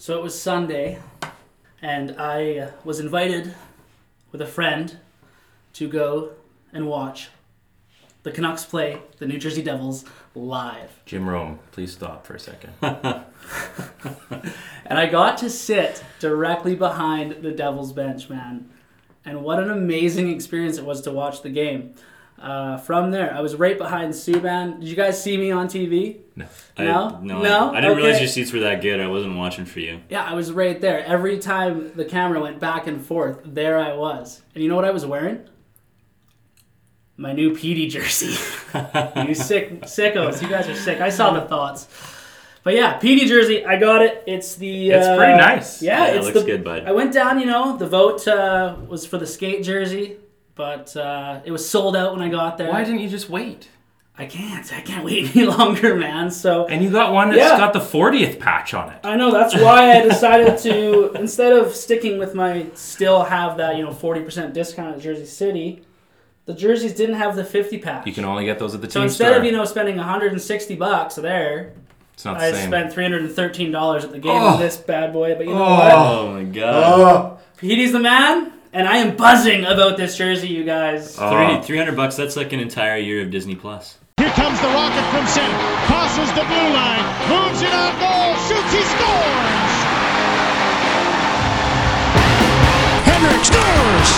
So it was Sunday, and I uh, was invited with a friend to go and watch the Canucks play the New Jersey Devils live. Jim Rome, please stop for a second. And I got to sit directly behind the Devils bench, man. And what an amazing experience it was to watch the game. Uh, from there, I was right behind Subban. Did you guys see me on TV? No. No? I, no, No? I, I didn't realize your seats were that good. I wasn't watching for you. Yeah, I was right there. Every time the camera went back and forth, there I was. And you know what I was wearing? My new PD jersey. you sick sickos. You guys are sick. I saw the thoughts. But yeah, PD jersey. I got it. It's the. It's uh, pretty nice. Yeah, Yeah, it it's looks the, good, bud. I went down. You know, the vote uh, was for the skate jersey, but uh, it was sold out when I got there. Why didn't you just wait? I can't. I can't wait any longer, man. So And you got one that's Yeah. got the 40th patch on it. I know that's why I decided to instead of sticking with my still have that you know forty percent discount at Jersey City, the jerseys didn't have the fifty patch. You can only get those at the so team instead store. of you know spending one hundred and sixty bucks there, it's not the I same. spent three hundred and thirteen dollars at the game Oh. on this bad boy. But you know what? oh my god. Oh. Petey's the man, and I am buzzing about this jersey, you guys. Three, 300 uh, bucks, that's like an entire year of Disney Plus. Here comes the rocket from center. Crosses the blue line. Moves it on goal. Shoots. He scores. Henrik scores.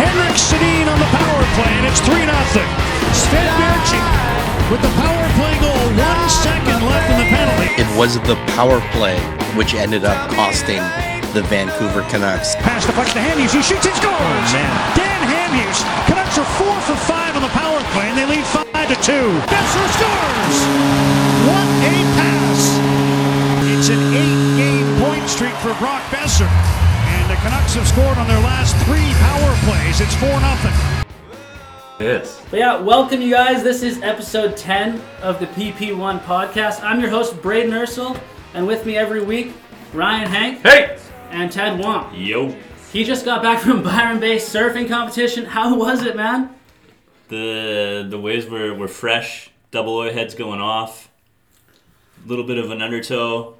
Henrik Sedin on the power play, and it's 3 0. Sven Baertschi with the power play goal. One second left in the penalty. It was the power play which ended up costing the Vancouver Canucks. Pass the puck to Hamhuis. He shoots and scores. Oh, man, Dan Hamhuis. Canucks are four for five on the power play, and they lead five to two. Boeser scores. What a pass! It's an eight-game point streak for Brock Boeser, and the Canucks have scored on their last three power plays. It's four nothing. Yes. But yeah, welcome you guys. This is episode 10 of the PP1 podcast. I'm your host, Braden Ursel, and with me every week, Ryan Hank Hey! And Ted Wong. Yo. He just got back from Byron Bay surfing competition. How was it, man? The the waves were, were fresh, double oil heads going off, a little bit of an undertow,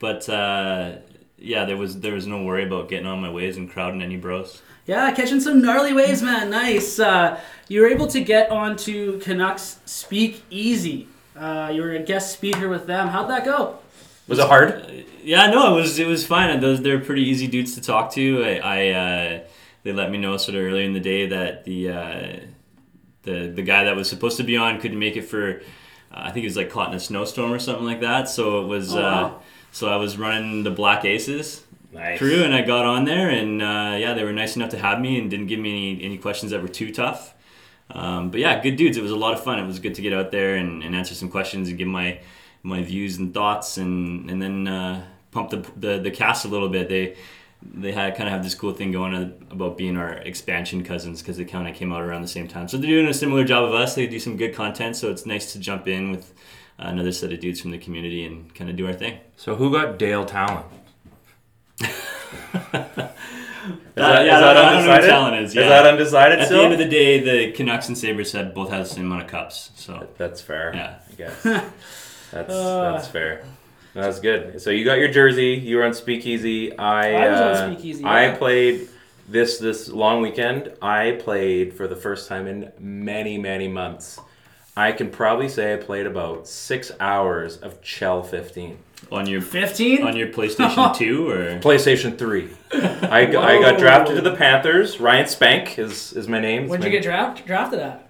but uh, yeah, there was there was no worry about getting on my waves and crowding any bros. Yeah, catching some gnarly waves, man. Nice. Uh, you were able to get onto Canucks Speak Easy. Uh, you were a guest speaker with them. How'd that go? Was it hard? Yeah, no, it was it was fine. Those they're pretty easy dudes to talk to. I, I uh, they let me know sort of earlier in the day that the uh, the the guy that was supposed to be on couldn't make it for. Uh, I think he was like caught in a snowstorm or something like that. So it was. Oh, wow. uh, so I was running the Black Aces Nice. crew, and I got on there, and uh, yeah, they were nice enough to have me and didn't give me any, any questions that were too tough. Um, but yeah, good dudes. It was a lot of fun. It was good to get out there and, and answer some questions and give my my views and thoughts, and and then uh, pump the, the the cast a little bit. They they had kind of have this cool thing going about being our expansion cousins because they kind of came out around the same time. So they're doing a similar job of us. They do some good content, so it's nice to jump in with another set of dudes from the community and kind of do our thing. So who got Dale? Uh, that- yeah, is that I don't know who undecided? Is. Is Yeah. that undecided At still? the end of the day, the Canucks and Sabres had both had the same amount of cups. So That's fair. Yeah. I guess. That's that's fair. That's good. So you got your jersey. You were on Speakeasy. I I was on uh, Speakeasy, I played this this long weekend. I played for the first time in many many months. I can probably say I played about six hours of Chell 15. on your 15? on your PlayStation 2 or PlayStation 3. I, got- I got drafted to the Panthers. Ryan Spank is, is my name. When'd My- you get draft, drafted at?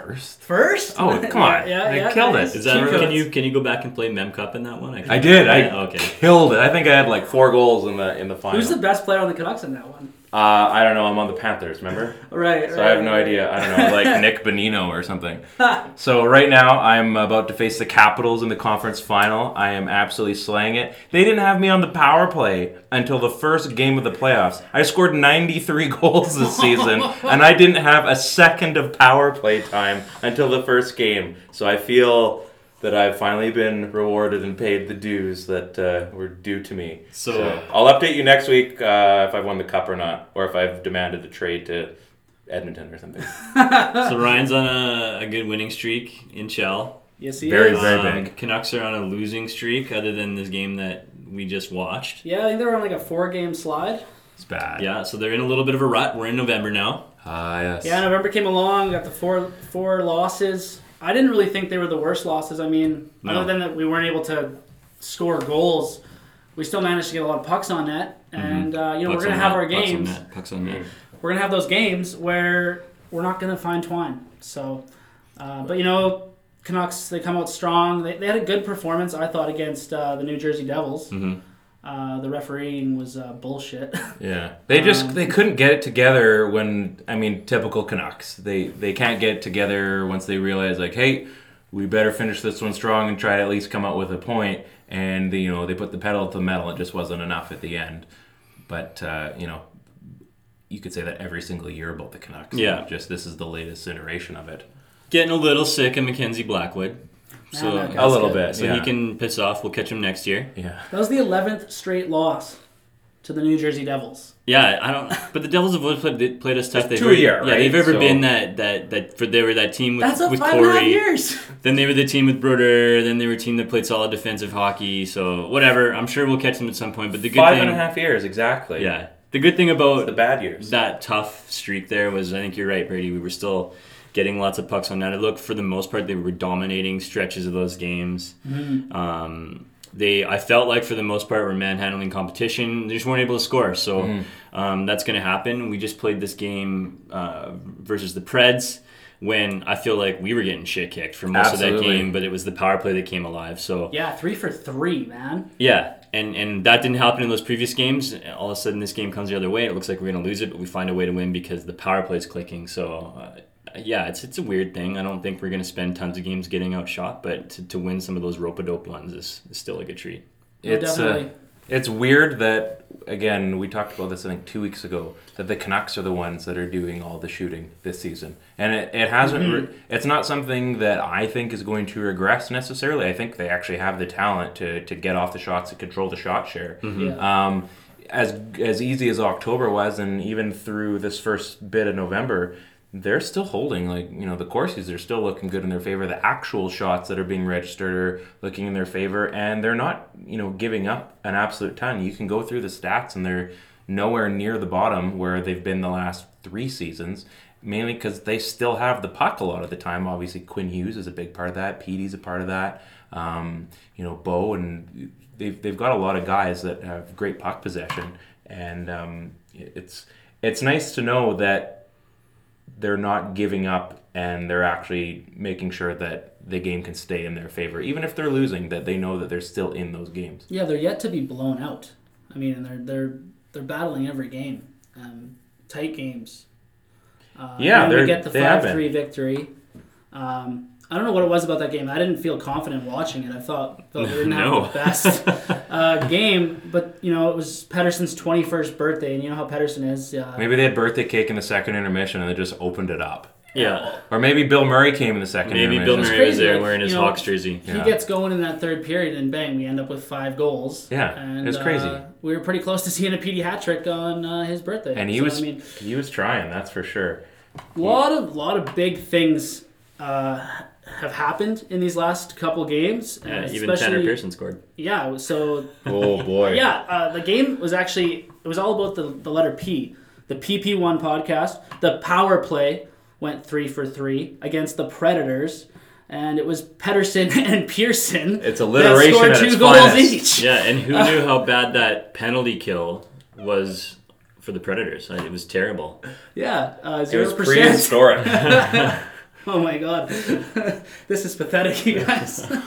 First? First? Oh, come on. yeah, I yeah, killed nice. it. is that Cheat can you can you go back and play Mem Cup in that one? I did. I Yeah, okay. killed it. I think I had like four goals in the in the final. Who's the best player on the Canucks in that one? Uh, I don't know. I'm on the Panthers. Remember? Right. So I have no idea. I don't know, like Nick Bonino or something. so right now I'm about to face the Capitals in the conference final. I am absolutely slaying it. They didn't have me on the power play until the first game of the playoffs. I scored 93 goals this season, and I didn't have a second of power play time until the first game. So I feel that I've finally been rewarded and paid the dues that uh, were due to me. So- I'll update you next week uh, if I've won the cup or not, or if I've demanded a trade to Edmonton or something. So Ryan's on a, a good winning streak in Chell. Yes, he Very, is. very Um, big. Canucks are on a losing streak, other than this game that we just watched. Yeah, I think they're on like a four-game slide. It's bad. Yeah, so they're in a little bit of a rut. We're in November now. Ah, yes. Yeah, November came along, got the four four losses. I didn't really think they were the worst losses. I mean, No. other than that we weren't able to score goals, we still managed to get a lot of pucks on net. And uh, you know, Pucks we're gonna have net, our pucks on games. net, Pucks on net. We're gonna have those games where we're not gonna find twine. So, uh, but you know, Canucks they come out strong. They, they had a good performance, I thought, against uh, the New Jersey Devils. Mhm. Uh, the refereeing was uh, bullshit. Yeah. They just Um, they couldn't get it together when I mean typical Canucks. They they can't get it together once they realize like, hey, we better finish this one strong and try to at least come out with a point. And they, you know they put the pedal to the metal. It just wasn't enough at the end. But uh, you know, you could say that every single year about the Canucks. Yeah. Just this is the latest iteration of it. Getting a little sick of Mackenzie Blackwood. So, that A little good. bit. so yeah. he can piss off. We'll catch him next year. Yeah. That was the 11th straight loss to the New Jersey Devils. Yeah, I don't. But the Devils have always played, played us tough. They've two a ever- year, Yeah, right? they've ever So- been that that that for they were that team with That's a with five and a half Corey. years. Then they were the team with Brodeur. Then they were a team that played solid defensive hockey. So whatever. I'm sure we'll catch them at some point. But the good Five thing, and a half years exactly. yeah, the good thing about The bad years. that tough streak there was I think you're right, Brady. We were still getting lots of pucks on net. It look for the most part they were dominating stretches of those games. Um, they I felt like for the most part we were manhandling competition. They just weren't able to score. So um, that's going to happen. We just played this game uh, versus the Preds. When I feel like we were getting shit kicked for most of that game, but it was the power play that came alive. So Yeah, three for three, man. yeah, and and that didn't happen in those previous games. All of a sudden, this game comes the other way. It looks like we're gonna lose it, but we find a way to win because the power play is clicking. So. Uh, yeah, it's it's a weird thing. I don't think we're gonna spend tons of games getting outshot, but to, to win some of those rope a dope ones is, is still a good treat. No, It's uh, definitely. it's weird that again we talked about this I think two weeks ago that the Canucks are the ones that are doing all the shooting this season, and it, it hasn't. Re- it's not something that I think is going to regress necessarily. I think they actually have the talent to to get off the shots and control the shot share. Yeah. Um, as as easy as October was, and even through this first bit of November, they're still holding. Like you know, the courses are still looking good in their favor. The actual shots that are being registered are looking in their favor, and they're not you know giving up an absolute ton. You can go through the stats, and they're nowhere near the bottom where they've been the last three seasons. Mainly because they still have the puck a lot of the time. Obviously, Quinn Hughes is a big part of that. Petey's a part of that. Um, you know, Bo and they've, they've got a lot of guys that have great puck possession, and um, it's it's nice to know that they're not giving up and they're actually making sure that the game can stay in their favor, even if they're losing. That they know that they're still in those games. Yeah, they're yet to be blown out. I mean, and they're they're they're battling every game, um, tight games. Uh, Yeah, they're- get the they five three victory. Um, I don't know what it was about that game. I didn't feel confident watching it. I thought, thought they didn't No. have the best uh, game, but you know it was Pettersson's twenty first birthday, and you know how Pettersson is. Uh, Maybe they had birthday cake in the second intermission and they just opened it up. Yeah, Or maybe Bill Murray came in the second maybe intermission. Bill It's Murray was there wearing his you know, Hawks jersey. He Yeah. gets going in that third period, and bang, we end up with five goals. Yeah, and, it's crazy. Uh, we were pretty close to seeing a PD hat trick on uh, his birthday. And he So, was I mean, he was trying, that's for sure. a lot of lot of big things uh, have happened in these last couple games. Yeah, even Tanner Pearson scored. Yeah, so Oh boy. yeah, uh, the game was actually it was all about the the letter P. The PP one podcast, the power play went three for three against the Predators. and it was Pettersson and Pearson. It's alliteration that scored at two its goals finest. each. Yeah, and who knew how bad that penalty kill was for the Predators? It was terrible. Yeah, uh, It was prehistoric. Oh my god, this is pathetic, you guys. um,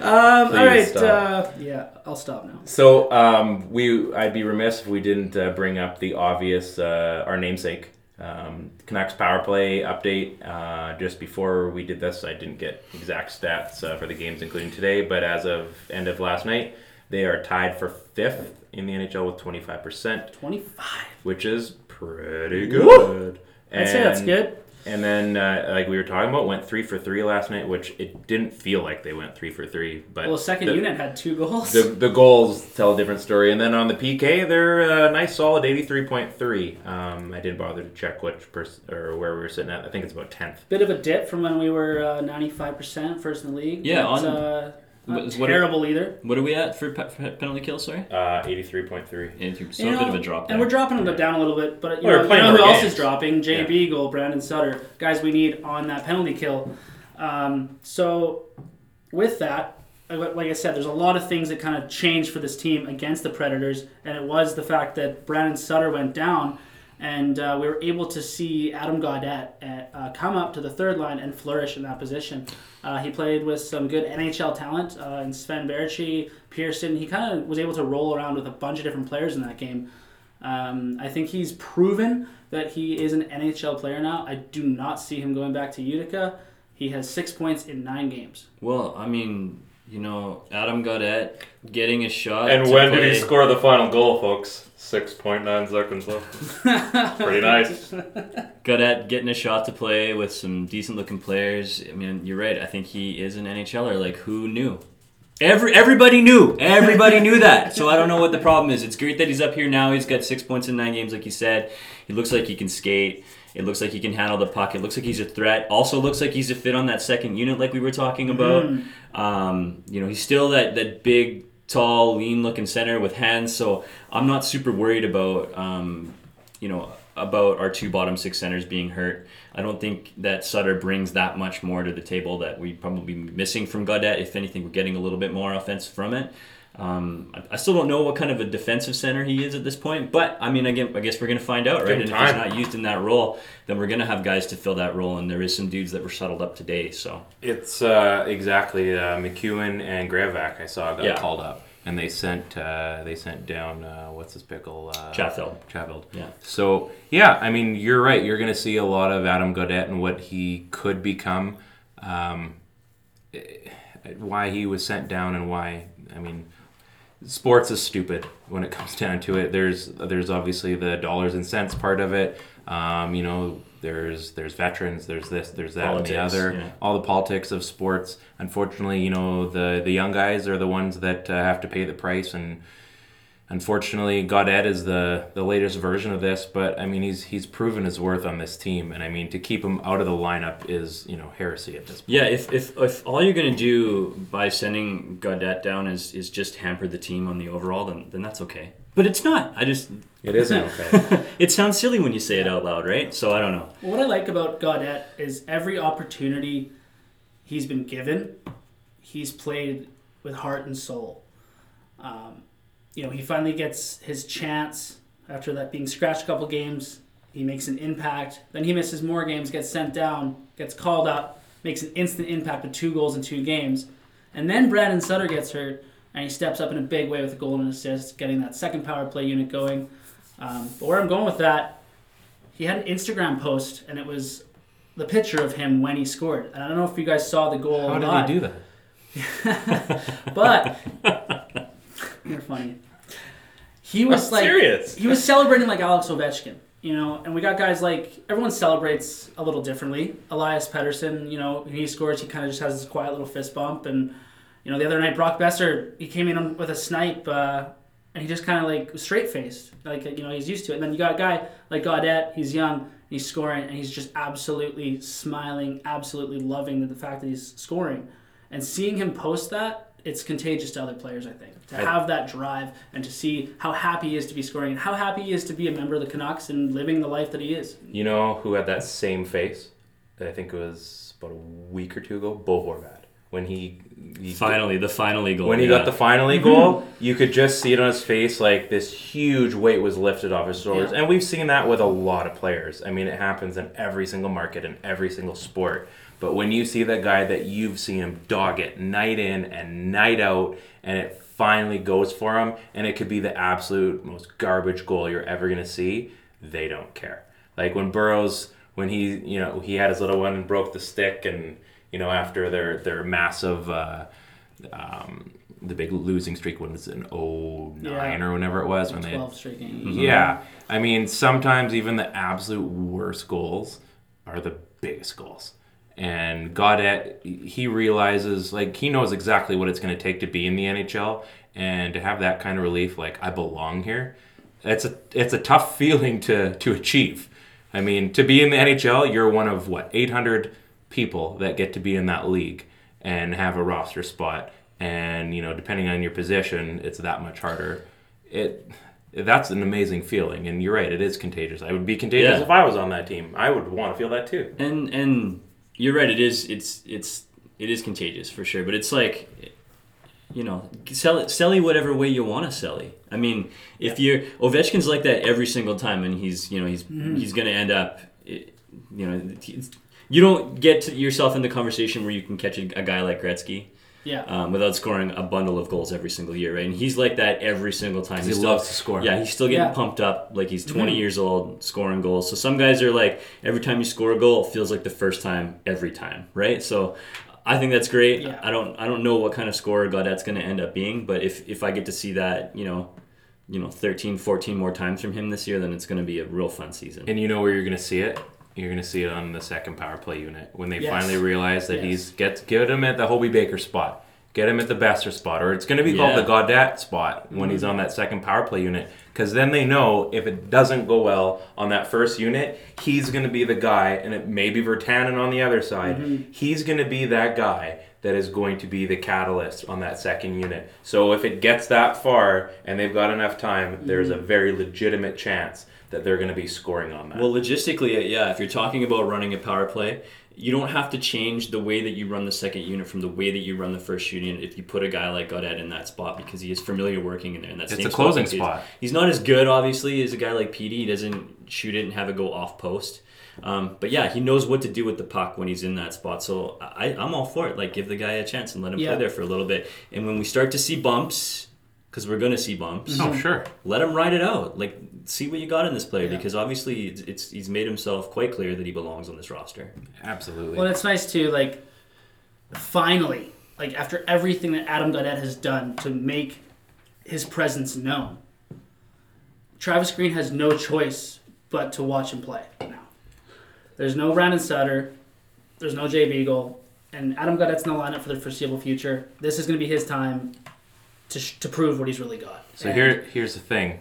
all right, uh, yeah, I'll stop now. So um, we, I'd be remiss if we didn't uh, bring up the obvious, uh, our namesake, um, Canucks power play update. Uh, just before we did this, I didn't get exact stats uh, for the games, including today. But as of end of last night, they are tied for fifth in the NHL with twenty five percent, Twenty-five. which is pretty good. I'd say that's good. And then, uh, like we were talking about, went three for three last night, which it didn't feel like they went three for three. But Well, second the- unit had two goals. the, the goals tell a different story. And then on the PK, they're a nice solid 83.3. Um, I didn't bother to check which pers- or where we were sitting at. I think it's about 10th. Bit of a dip from when we were uh, ninety-five percent first in the league. Yeah, but, on- uh, not what- what- terrible either. What are we at for pe- for penalty kill? Sorry, Uh, 83.3. Anything- so You a bit of a drop. And we're dropping them down a little bit, but you Well, we're know, you playing know who more else is dropping? Jay Yeah. Beagle, Brandon Sutter, guys we need on that penalty kill. Um, so with that, like like I said, there's a lot of things that kind of changed for this team against the Predators, and it was the fact that Brandon Sutter went down, and uh, we were able to see Adam Gaudette at, uh, come up to the third line and flourish in that position. Uh, he played with some good NHL talent uh, in Sven Baertschi, Pearson. He kind of was able to roll around with a bunch of different players in that game. Um, I think he's proven that he is an NHL player now. I do not see him going back to Utica. He has six points in nine games. Well, I mean, you know, Adam Gaudette getting a shot. And when did he score the final goal, folks? 6.9 seconds left. Pretty nice. Gaudette getting a shot to play with some decent looking players. I mean, you're right. I think he is an NHLer. Like, who knew? Every everybody knew. Everybody knew that. So I don't know what the problem is. It's great that he's up here now. He's got six points in nine games, like you said. He looks like he can skate. It looks like he can handle the puck. It looks like he's a threat. Also looks like he's a fit on that second unit, like we were talking about. Um, you know, he's still that that big, tall, lean-looking center with hands. So I'm not super worried about um, you know about our two bottom six centers being hurt. I don't think that Sutter brings that much more to the table that we probably be missing from Gaudette. If anything, we're getting a little bit more offense from it. Um, I, I still don't know what kind of a defensive center he is at this point, but I mean, again, I guess we're gonna find out, right? And if he's not used in that role, then we're gonna have guys to fill that role, and there is some dudes that were settled up today. So It's uh, exactly uh, MacEwen and Graovac I saw got Yeah. called up. And they sent uh, they sent down uh, what's his pickle uh. Chatfield. Yeah. So yeah, I mean you're right. You're going to see a lot of Adam Gaudette and what he could become, um, eh, why he was sent down and why. I mean, sports is stupid when it comes down to it. There's there's obviously the dollars and cents part of it. Um, you know, there's there's veterans. There's this. There's that. and the other. yeah. All the politics of sports. Unfortunately, you know the the young guys are the ones that uh, have to pay the price and. Unfortunately, Gaudette is the, the latest version of this, but I mean he's he's proven his worth on this team, and I mean to keep him out of the lineup is you know heresy at this point. Yeah, if, if, if all you're going to do by sending Gaudette down is, is just hamper the team on the overall, then, then that's okay. But it's not. I just, It isn't okay. it sounds silly when you say it out loud, right? So I don't know. What I like about Gaudette is every opportunity he's been given, he's played with heart and soul. Um, you know, he finally gets his chance after that being scratched a couple games. He makes an impact. Then he misses more games, gets sent down, gets called up, makes an instant impact with two goals in two games. And then Brandon Sutter gets hurt, and he steps up in a big way with a goal and assist, getting that second power play unit going. Um, but where I'm going with that, he had an Instagram post, and it was the picture of him when he scored. And I don't know if you guys saw the goal. How did he do that? But you're funny. He was like serious. he was celebrating like Alex Ovechkin, you know, and we got guys like everyone celebrates a little differently. Elias Pettersson, you know, when he scores, he kind of just has this quiet little fist bump, and you know, the other night Brock Boeser, he came in with a snipe, uh, and he just kind of like straight faced, like you know, he's used to it. And then you got a guy like Gaudette, he's young, he's scoring, and he's just absolutely smiling, absolutely loving the, the fact that he's scoring, and seeing him post that. It's contagious to other players, I think, to I- have that drive and to see how happy he is to be scoring and how happy he is to be a member of the Canucks and living the life that he is. You know who had that same face? I think it was about a week or two ago, Bo Horvat. When he, he Finally, the finally goal. when he yeah. got the finally goal, you could just see it on his face like this huge weight was lifted off his shoulders. Yeah. And we've seen that with a lot of players. I mean, it happens in every single market and every single sport. But when you see that guy that you've seen him dog it night in and night out, and it finally goes for him, and it could be the absolute most garbage goal you're ever going to see, they don't care. Like when Burrows, when he, you know, he had his little one and broke the stick, and, you know, after their, their massive. Uh, um, the big losing streak when it was in 09 Yeah. or whenever it was when they 12 straight games. yeah i mean sometimes even the absolute worst goals are the biggest goals and Gaudette eh, he realizes like he knows exactly what it's going to take to be in the nhl and to have that kind of relief like i belong here. It's a it's a tough feeling to to achieve. I mean to be in the nhl you're one of what 800 people that get to be in that league and have a roster spot. And you know depending on your position it's that much harder. It that's an amazing feeling and you're right it is contagious. I would be contagious Yeah. if i was on that team. I would want to feel that too. And and you're right. It is. It's it's it is contagious for sure. But it's like, you know, sell it, sell it whatever way you want to sell it. I mean, if you're Ovechkin's like that every single time, and he's you know he's mm-hmm. he's gonna end up, you know, you don't get yourself in the conversation where you can catch a, a guy like Gretzky. Yeah. Um, without scoring a bundle of goals every single year, right? And he's like that every single time. he still- loves to score. Yeah, he's still getting Yeah. pumped up like he's 20 years old, scoring goals. So some guys are like, every time you score a goal, it feels like the first time every time, right? So I think that's great. Yeah. I don't I don't know what kind of scorer Gaudette's going to end up being, but if if I get to see that, you know, you know, 13, 14 more times from him this year, then it's going to be a real fun season. and you know where you're going to see it you're going to see it on the second power play unit. When they Yes. finally realize that Yes. he's get get him at the Hobey Baker spot. Get him at the Boeser spot or it's going to be called the Gaudette spot when he's mm-hmm. on that second power play unit. Because then they know if it doesn't go well on that first unit he's going to be the guy and it may be Virtanen on the other side. Mm-hmm. He's going to be that guy that is going to be the catalyst on that second unit. So if it gets that far and they've got enough time there's mm-hmm. a very legitimate chance that they're going to be scoring on that Well, logistically, yeah, if you're talking about running a power play, you don't have to change the way that you run the second unit from the way that you run the first unit if you put a guy like Gaudette in that spot because he is familiar working in there. In that It's same a closing because he's- spot. He's not as good, obviously, as a guy like Petey. He doesn't shoot it and have it go off post. Um, but yeah, he knows what to do with the puck when he's in that spot. So I, I'm all for it. Like, give the guy a chance and let him Yeah. play there for a little bit. And when we start to see bumps, because we're going to see bumps, oh mm-hmm. sure let him ride it out. Like, see what you got in this player Yeah. because obviously it's, it's he's made himself quite clear that he belongs on this roster. absolutely Well, it's nice too. Like, finally, like after everything that Adam Gaudette has done to make his presence known, Travis Green has no choice but to watch him play now. There's no Brandon Sutter, there's no Jay Beagle, and Adam Gaudette's in the lineup for the foreseeable future. This is going to be his time to, sh- to prove what he's really got. So And- here, here's the thing.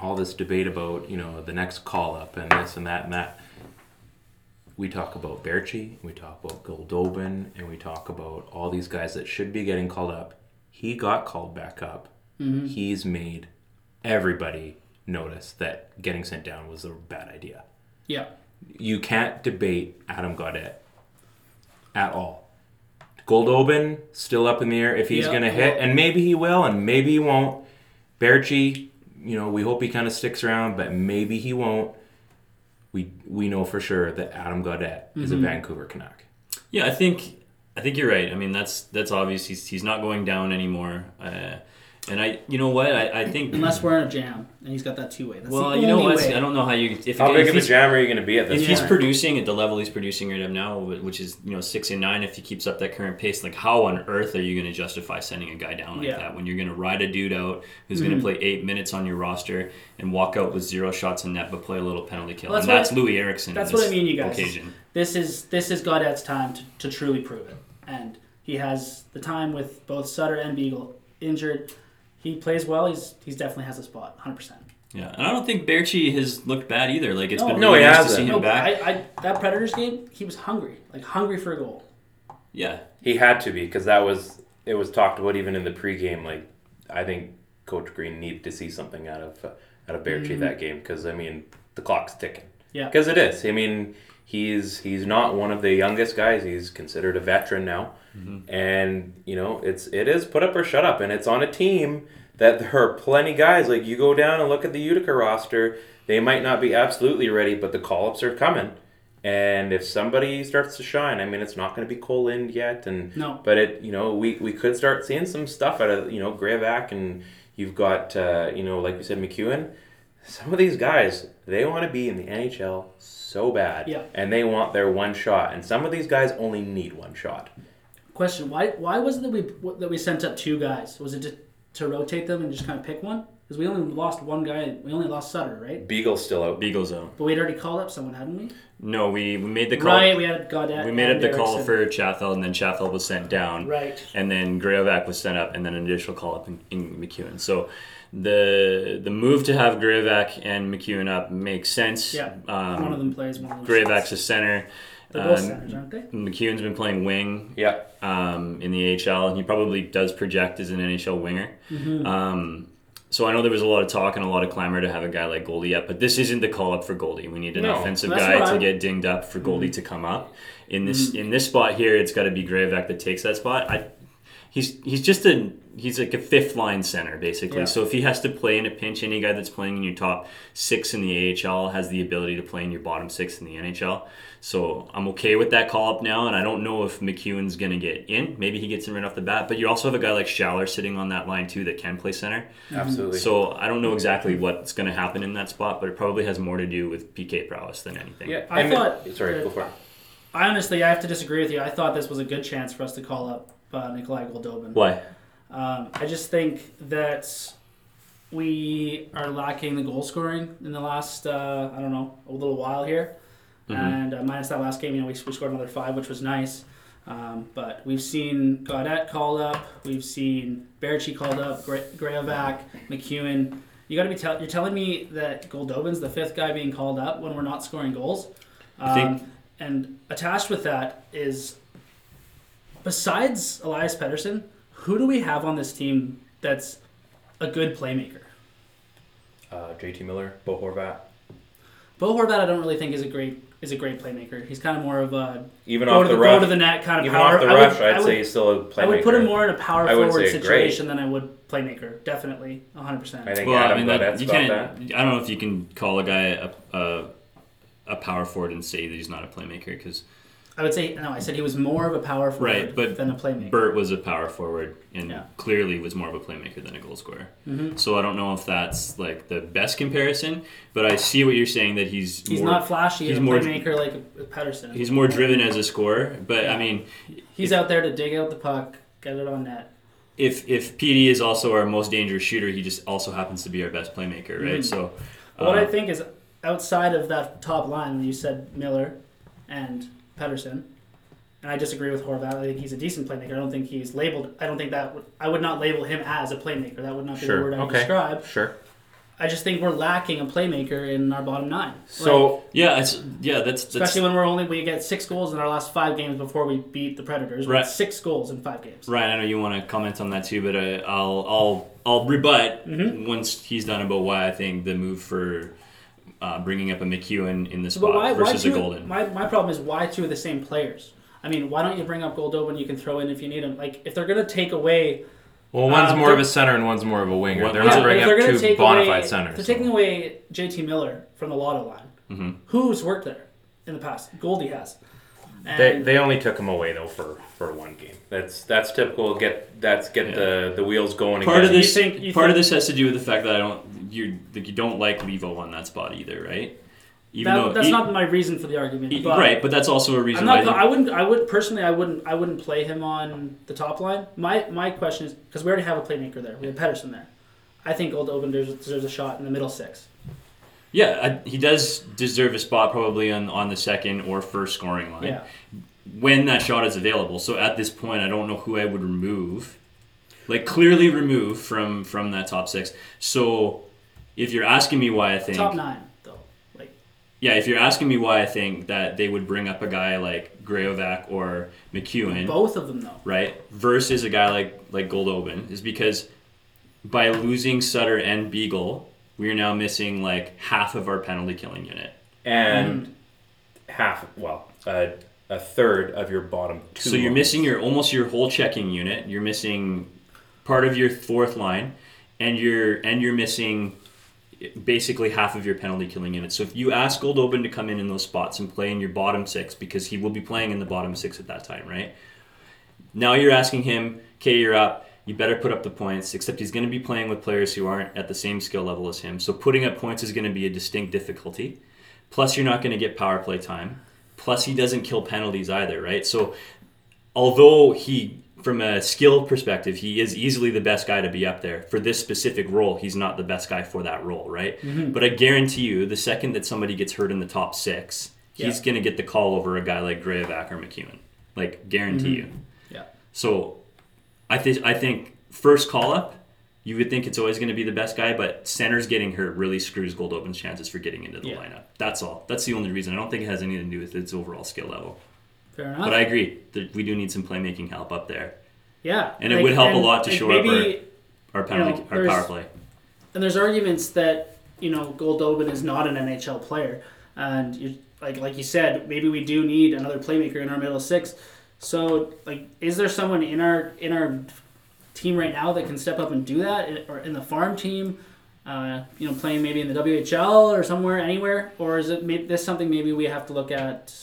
All this debate about you know the next call up and this and that and that. We talk about Baertschi, we talk about Goldobin, and we talk about all these guys that should be getting called up. He got called back up. Mm-hmm. He's made everybody notice that getting sent down was a bad idea. Yeah. You can't debate Adam Gaudette at all. Goldobin still up in the air if he's Yeah, going to hit, well- and maybe he will, and maybe he won't. Baertschi, you know, we hope he kind of sticks around, but maybe he won't. We we know for sure that Adam Gaudette is a Mm-hmm. Vancouver Canuck. Yeah, I think I think you're right. I mean, that's that's obvious. He's, he's not going down anymore. Uh, and I, you know what? I, I think. Unless we're in a jam and he's got that two way. Well, the you know what? way. I don't know how you if How if big of a jam are you going to be at this If he's producing at the level he's producing right now, which is you know six and nine, if he keeps up that current pace, like how on earth are you going to justify sending a guy down like Yeah. that when you're going to ride a dude out who's going to mm-hmm. play eight minutes on your roster and walk out with zero shots in net but play a little penalty kill? Well, that's and that's I- Loui Eriksson. That's in what I this mean, you guys. Occasion. This is this is Gaudette's time to, to truly prove it, and he has the time with both Sutter and Beagle injured. He plays well. He's he's definitely has a spot, hundred percent. Yeah, and I don't think Baertschi has looked bad either. Like it's No. been No, really he nice to hasn't. see him No, back. I, I that Predators game, he was hungry, like hungry for a goal. yeah, He had to be because that was it was talked about even in the pregame. Like I think Coach Green needed to see something out of uh, out of Baertschi that game because I mean the clock's ticking. Yeah. Because it is. I mean, he's he's not one of the youngest guys. He's considered a veteran now, and you know it's it is put up or shut up, and it's on a team that there are plenty guys like you go down and look at the Utica roster. They might not be absolutely ready, but the call ups are coming. And if somebody starts to shine, I mean, it's not going to be Kole Lind yet, and No. but it, you know, we, we could start seeing some stuff out of you know Graovac, and you've got uh, you know, like you said, MacEwen. Some of these guys, they want to be in the NHL so bad, Yeah. and they want their one shot. And some of these guys only need one shot. Question: Why why was it that we that we sent up two guys? Was it to, to rotate them and just kind of pick one? Because we only lost one guy. We only lost Sutter, right? Beagle's still out. Beagles out. But we'd already called up someone, hadn't we? No, we, we made the call. Right. We had Gaudette. We made up and the call for Chatfield, and then Chatfield was sent down. Right. And then Graovac was sent up, and then an additional call up in, in MacEwen. So the the move to have Graovac and MacEwen up makes sense. Yeah. Um, one of them plays. One of them. Graovac's shoots. a center. They're both Um, centers, aren't they? MacEwen's been playing wing Yeah, um, in the AHL, and he probably does project as an NHL winger. Mm-hmm. Um, so I know there was a lot of talk and a lot of clamor to have a guy like Goldie up, but this isn't the call up for Goldie. We need an No, offensive guy to I- get dinged up for Goldie Mm-hmm. to come up. In this in this spot here, it's got to be Graovac that takes that spot. I, he's he's just a he's like a fifth line center basically. Yeah. So if he has to play in a pinch, any guy that's playing in your top six in the AHL has the ability to play in your bottom six in the NHL. So I'm okay with that call up now, and I don't know if MacEwen's gonna get in. Maybe he gets in right off the bat, but you also have a guy like Schaller sitting on that line too that can play center. Mm-hmm. absolutely. So I don't know exactly what's gonna happen in that spot, but it probably has more to do with PK prowess than anything. yeah, I and- thought- Sorry, go for it. I honestly, I have to disagree with you. I thought this was a good chance for us to call up uh, Nikolai Goldobin. Why? Um, I just think that we are lacking the goal scoring in the last, uh, I don't know, a little while here. And uh, minus that last game, you know, we, we scored another five, which was nice. Um, but we've seen Gaudette called up. We've seen Baertschi called up. Graovac, MacEwen. You got to be tell- you're telling me that Goldobin's the fifth guy being called up when we're not scoring goals. Um, think- and attached with that is, besides Elias Pettersson, who do we have on this team that's a good playmaker? Uh, JT Miller, Bo Horvat. Bo Horvat, I don't really think is a great is a great playmaker. He's kind of more of a Even go off to the the, rush, go to the net kind of even power. off the I would- rush, I I'd would- say he's still a playmaker. I would put him more in a power I forward say great. situation than I would playmaker. Definitely, 100. percent. I think Well, Adam I mean, like, Gaudette's you got can't. that. I don't know if you can call a guy a, a, a power forward and say that he's not a playmaker because I would say no. I said he was more of a power forward Right, but than a playmaker. Bert was a power forward and Yeah. clearly was more of a playmaker than a goal scorer. Mm-hmm. So I don't know if that's like the best comparison, but I see what you're saying that he's he's more, not flashy he's a more- playmaker like Pettersson. He's more driven as a scorer, but I mean, He's out there to dig out the puck, get it on net. if if PD is also our most dangerous shooter, he just also happens to be our best playmaker, right? Mhm. So But what I uh, think is outside of that top line, you said Miller and Pettersson, and I disagree with Horvat. I think he's a decent playmaker. I don't think he's labeled. I don't think that would, I would not label him as a playmaker. That would not be the word I would Okay. describe. Sure. I just think we're lacking a playmaker in our bottom nine. So yeah, it's yeah, that's that's especially when we're only we get six goals in our last five games before we beat the Predators. Right. six goals in five games. Ryan, I know you want to comment on that too, but I, I'll I'll I'll rebut Mm-hmm. once he's done about why I think the move for uh, bringing up a MacEwen in this spot why, why versus two, a Golden. My, my problem is why two of the same players? I mean, why don't you bring up Goldobin? You can throw in if you need him. Like if they're gonna take away well, one's Uh, more of a center and one's more of a winger. What- they're Yeah, not bringing they're up two bona fide centers. They're so. taking away JT Miller from the Lotto line. Mm-hmm. Who's worked there in the past? Goldie has. And They, they only took him away though for, for one game. That's that's typical. Get that's get Yeah. the, the wheels going. part of again. this, You think- you part of think- this has to do with the fact that I don't you like you don't like Leivo on that spot either, right? Even that, that's e- not my reason for the argument. e- but right, but that's also a I'm reason not. why. I wouldn't. I would personally. I wouldn't. I wouldn't play him on the top line. My my question is because we already have a playmaker there. We have Pettersson there. I think Goldobin deserves, deserves a shot in the middle six. Yeah, I, he does deserve a spot probably on on the second or first scoring line. Yeah. when that shot is available. So at this point, I don't know who I would remove, like clearly remove from from that top six. So if you're asking me why I think, Top nine though. Like yeah, if you're asking me why I think that they would bring up a guy like Graovac or MacEwen, both of them though. right, versus a guy like like Goldobin, is because by losing Sutter and Beagle, we are now missing like half of our penalty killing unit. and half, well, uh, a third of your bottom two. So you're lines. missing your almost your whole checking unit. You're missing part of your fourth line, and you're and you're missing basically half of your penalty killing unit. So if you ask Goldobin to come in in those spots and play in your bottom six, because he will be playing in the bottom six at that time, right? Now you're asking him, okay, you're up. You better put up the points. Except he's going to be playing with players who aren't at the same skill level as him. So putting up points is going to be a distinct difficulty. Plus, you're not going to get power play time. Plus, he doesn't kill penalties either, right? So although he from a skill perspective he is easily the best guy to be up there for this specific role he's not the best guy for that role right mm-hmm. but i guarantee you the second that somebody gets hurt in the top six he's Yeah. going to get the call over a guy like Graovac or MacEwen like guarantee mm-hmm. you Yeah. so i think i think first call up you would think it's always going to be the best guy, but center's getting hurt really screws Goldobin's chances for getting into the Yeah. lineup. That's all. That's the only reason. I don't think it has anything to do with its overall skill level. Fair enough. But I agree that we do need some playmaking help up there. yeah. And it would help a lot to like, show maybe, up Our penalty, know, our power play. and there's arguments that you know Goldobin is not an NHL player, and you like like you said, maybe we do need another playmaker in our middle six. So like, is there someone in our in our team right now that can step up and do that, or in the farm team? Uh, you know, playing maybe in the WHL or somewhere, anywhere, or is it maybe this something maybe we have to look at,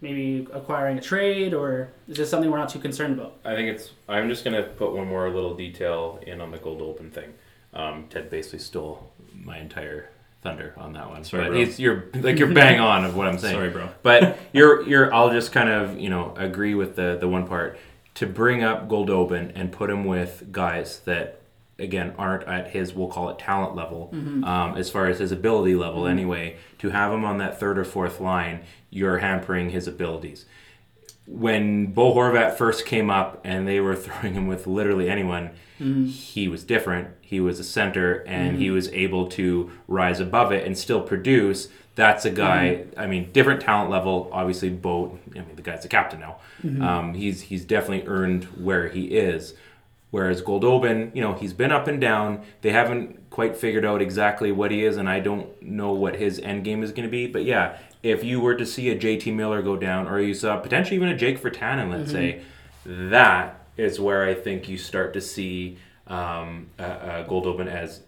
maybe acquiring a trade, or is this something we're not too concerned about? I think it's. I'm just gonna put one more little detail in on the Goldobin thing. Um, Ted basically stole my entire thunder on that one. Sorry, but bro. he's, you're like you're bang on of what I'm saying. Sorry, bro. But you're you're. I'll just kind of you know agree with the the one part to bring up Goldobin and put him with guys that again aren't at his we'll call it talent level um, as far as his ability level anyway to have him on that third or fourth line you're hampering his abilities when Bo Horvat first came up and they were throwing him with literally anyone, mm-hmm. he was different. He was a center and he mm-hmm. was able to rise above it and still produce. That's a guy. Mm-hmm. I mean, different talent level. Obviously, Bo. I mean, the guy's a captain now. Um, he's he's definitely earned where he is. Whereas Goldobin, you know, he's been up and down. They haven't quite figured out exactly what he is, and I don't know what his end game is going to be. But yeah, if you were to see a JT Miller go down, or you saw potentially even a Jake Virtanen, let's say, that is where I think you start to see um, uh, uh, Goldobin as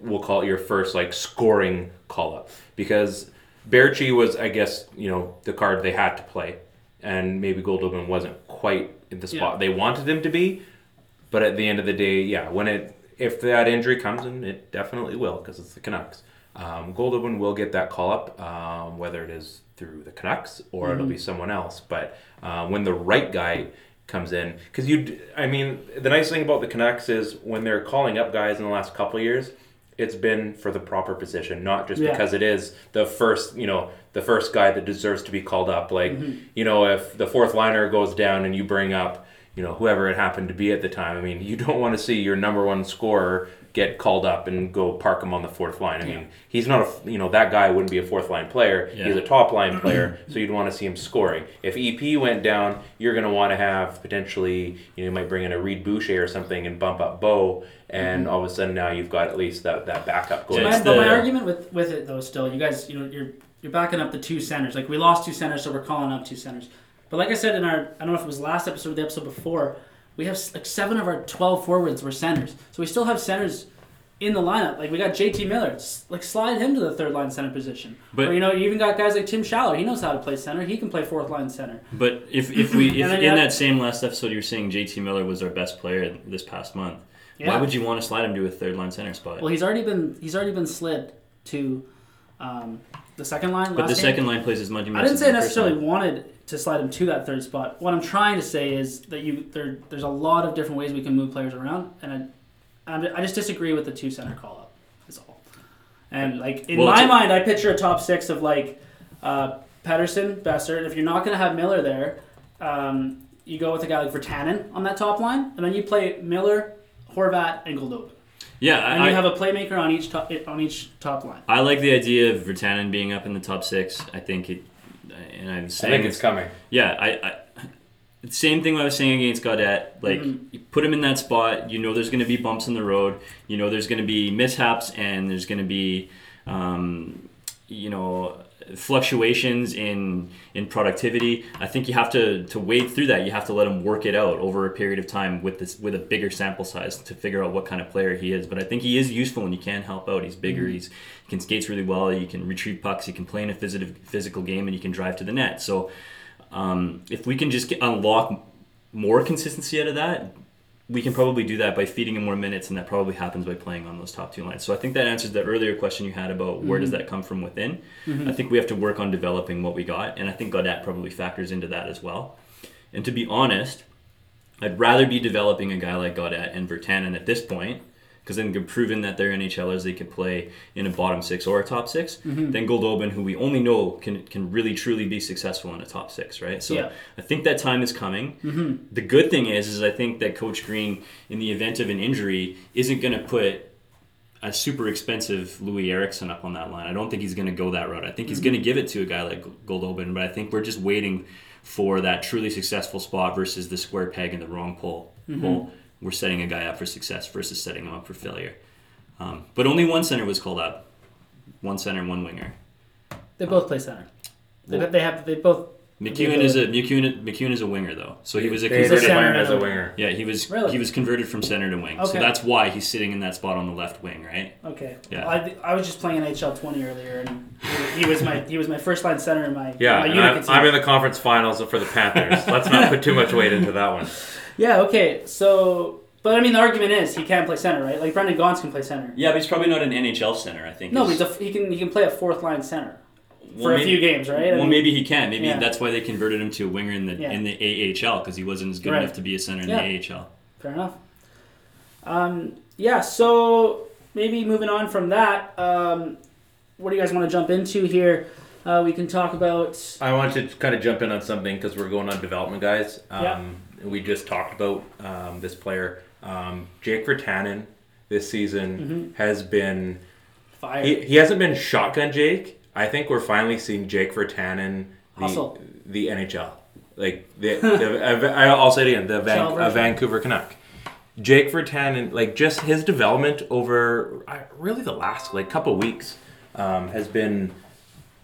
we'll call it your first like scoring call up because Baertschi was, I guess, you know, the card they had to play, and maybe Goldobin wasn't quite in the spot Yeah. they wanted him to be. But at the end of the day, yeah, when it if that injury comes, and it definitely will because it's the Canucks, um, Goldobin will get that call up, um, whether it is through the Canucks or it'll be someone else. But uh, when the right guy comes in, because you, I mean, the nice thing about the Canucks is when they're calling up guys in the last couple of years, it's been for the proper position, not just Yeah. because it is the first, you know, the first guy that deserves to be called up. Like, Mm-hmm. you know, if the fourth liner goes down and you bring up, you know, whoever it happened to be at the time. I mean, you don't want to see your number one scorer get called up and go park him on the fourth line. I mean, he's not a, you know, that guy wouldn't be a fourth line player. Yeah. He's a top line player, so you'd want to see him scoring. If EP went down, you're going to want to have potentially, you know, you might bring in a Reid Boucher or something and bump up Bo, and mm-hmm. all of a sudden now you've got at least that, that backup So my, It's but my argument with, with it though, still, you guys, you know, you're you're backing up the two centers. Like we lost two centers, so we're calling up two centers. But like I said in our, I don't know if it was last episode or the episode before, we have like seven of our twelve forwards were centers. So we still have centers in the lineup. Like we got JT Miller, like slide him to the third line center position. But- or you know, you even got guys like Tim Schaller. He knows how to play center. He can play fourth line center. But if, if we if in have- that same last episode you were saying JT Miller was our best player this past month, yeah. why would you want to slide him to a third line center spot? Well, he's already been he's already been slid to um, the second line. but the game. second line plays as much. I didn't say necessarily wanted to slide him to that third spot. What I'm trying to say is that you there there's a lot of different ways we can move players around, and I, I'm- just disagree with the two center call up. Is all. And like in Well, my mind, I picture a top six of like uh, Pettersson, Boeser. And if you're not going to have Miller there, um, you go with a guy like Virtanen on that top line, and then you play Miller, Horvat, and Goldobin, Yeah, and I, you have a playmaker on each top on each top line. I like the idea of Virtanen being up in the top six. I think it, and I'm I saying think it's coming. Yeah, I, I same thing I was saying against Gaudette. Like, Mm-hmm. you put him in that spot. You know, there's going to be bumps in the road. You know, there's going to be mishaps, and there's going to be, um, you know, fluctuations in in productivity. I think you have to to wade through that. You have to let him work it out over a period of time with this with a bigger sample size to figure out what kind of player he is. But I think he is useful and you can help out. He's bigger. He's he can skates really well. You can retrieve pucks. He can play in a physical physical game and he can drive to the net. So um, if we can just get, unlock more consistency out of that, we can probably do that by feeding him more minutes, and that probably happens by playing on those top two lines. So I think that answers the earlier question you had about where does mm-hmm. that come from within. Mm-hmm. I think we have to work on developing what we got, and I think Gaudette probably factors into that as well. And to be honest, I'd rather be developing a guy like Gaudette and Virtanen at this point, because then they've proven that they're NHLers, they could play in a bottom six or a top 6 mm-hmm. Then Goldobin, who we only know can can really truly be successful in a top six, right? So Yeah. I think that time is coming. Mm-hmm. The good thing is, is I think that Coach Green, in the event of an injury, isn't going to put a super expensive Loui Eriksson up on that line. I don't think he's going to go that route. I think he's mm-hmm. going to give it to a guy like Goldobin, but I think we're just waiting for that truly successful spot versus the square peg in the wrong pole. Hole. We're setting a guy up for success versus setting him up for failure. Um, but only one center was called up. One center, one winger. They both play center. They, they have they both. MacEwen is a MacEwen, MacEwen is a winger though, so he was a They He's a converted center him as a winger. Yeah, he was Really? he was converted from center to wing. So that's why he's sitting in that spot on the left wing, right? Okay. Yeah. I, I was just playing NHL 20 earlier, and he was my he was my first line center in my Yeah, my and I'm. I'm in the conference finals for the Panthers. Let's not put too much weight into that one. Yeah. Okay. So, but I mean, the argument is he can play center, right? Like Brendan Gaunce can play center. Yeah, but he's probably not an NHL center. I think. No, but He's- he's a, he can he can play a fourth line center well, for a maybe- few games, right? I Well, mean, maybe he can. Maybe Yeah. that's why they converted him to a winger in the Yeah. in the AHL because he wasn't as good Right. enough to be a center in Yeah. the AHL. Fair enough. Um, yeah, so maybe moving on from that, um, what do you guys want to jump into here? Uh, we can talk about. I want to kind of jump in on something because we're going on development, guys. Um, Yeah. We just talked about um, this player, um, Jake Virtanen. This season has been Fire. he, he hasn't been shotgun Jake. I think we're finally seeing Jake Virtanen the Hustle. the NHL, like the, the I'll say it again, the Van, a. Vancouver Canuck. Jake Virtanen, like just his development over uh, really the last like couple weeks, um, has been.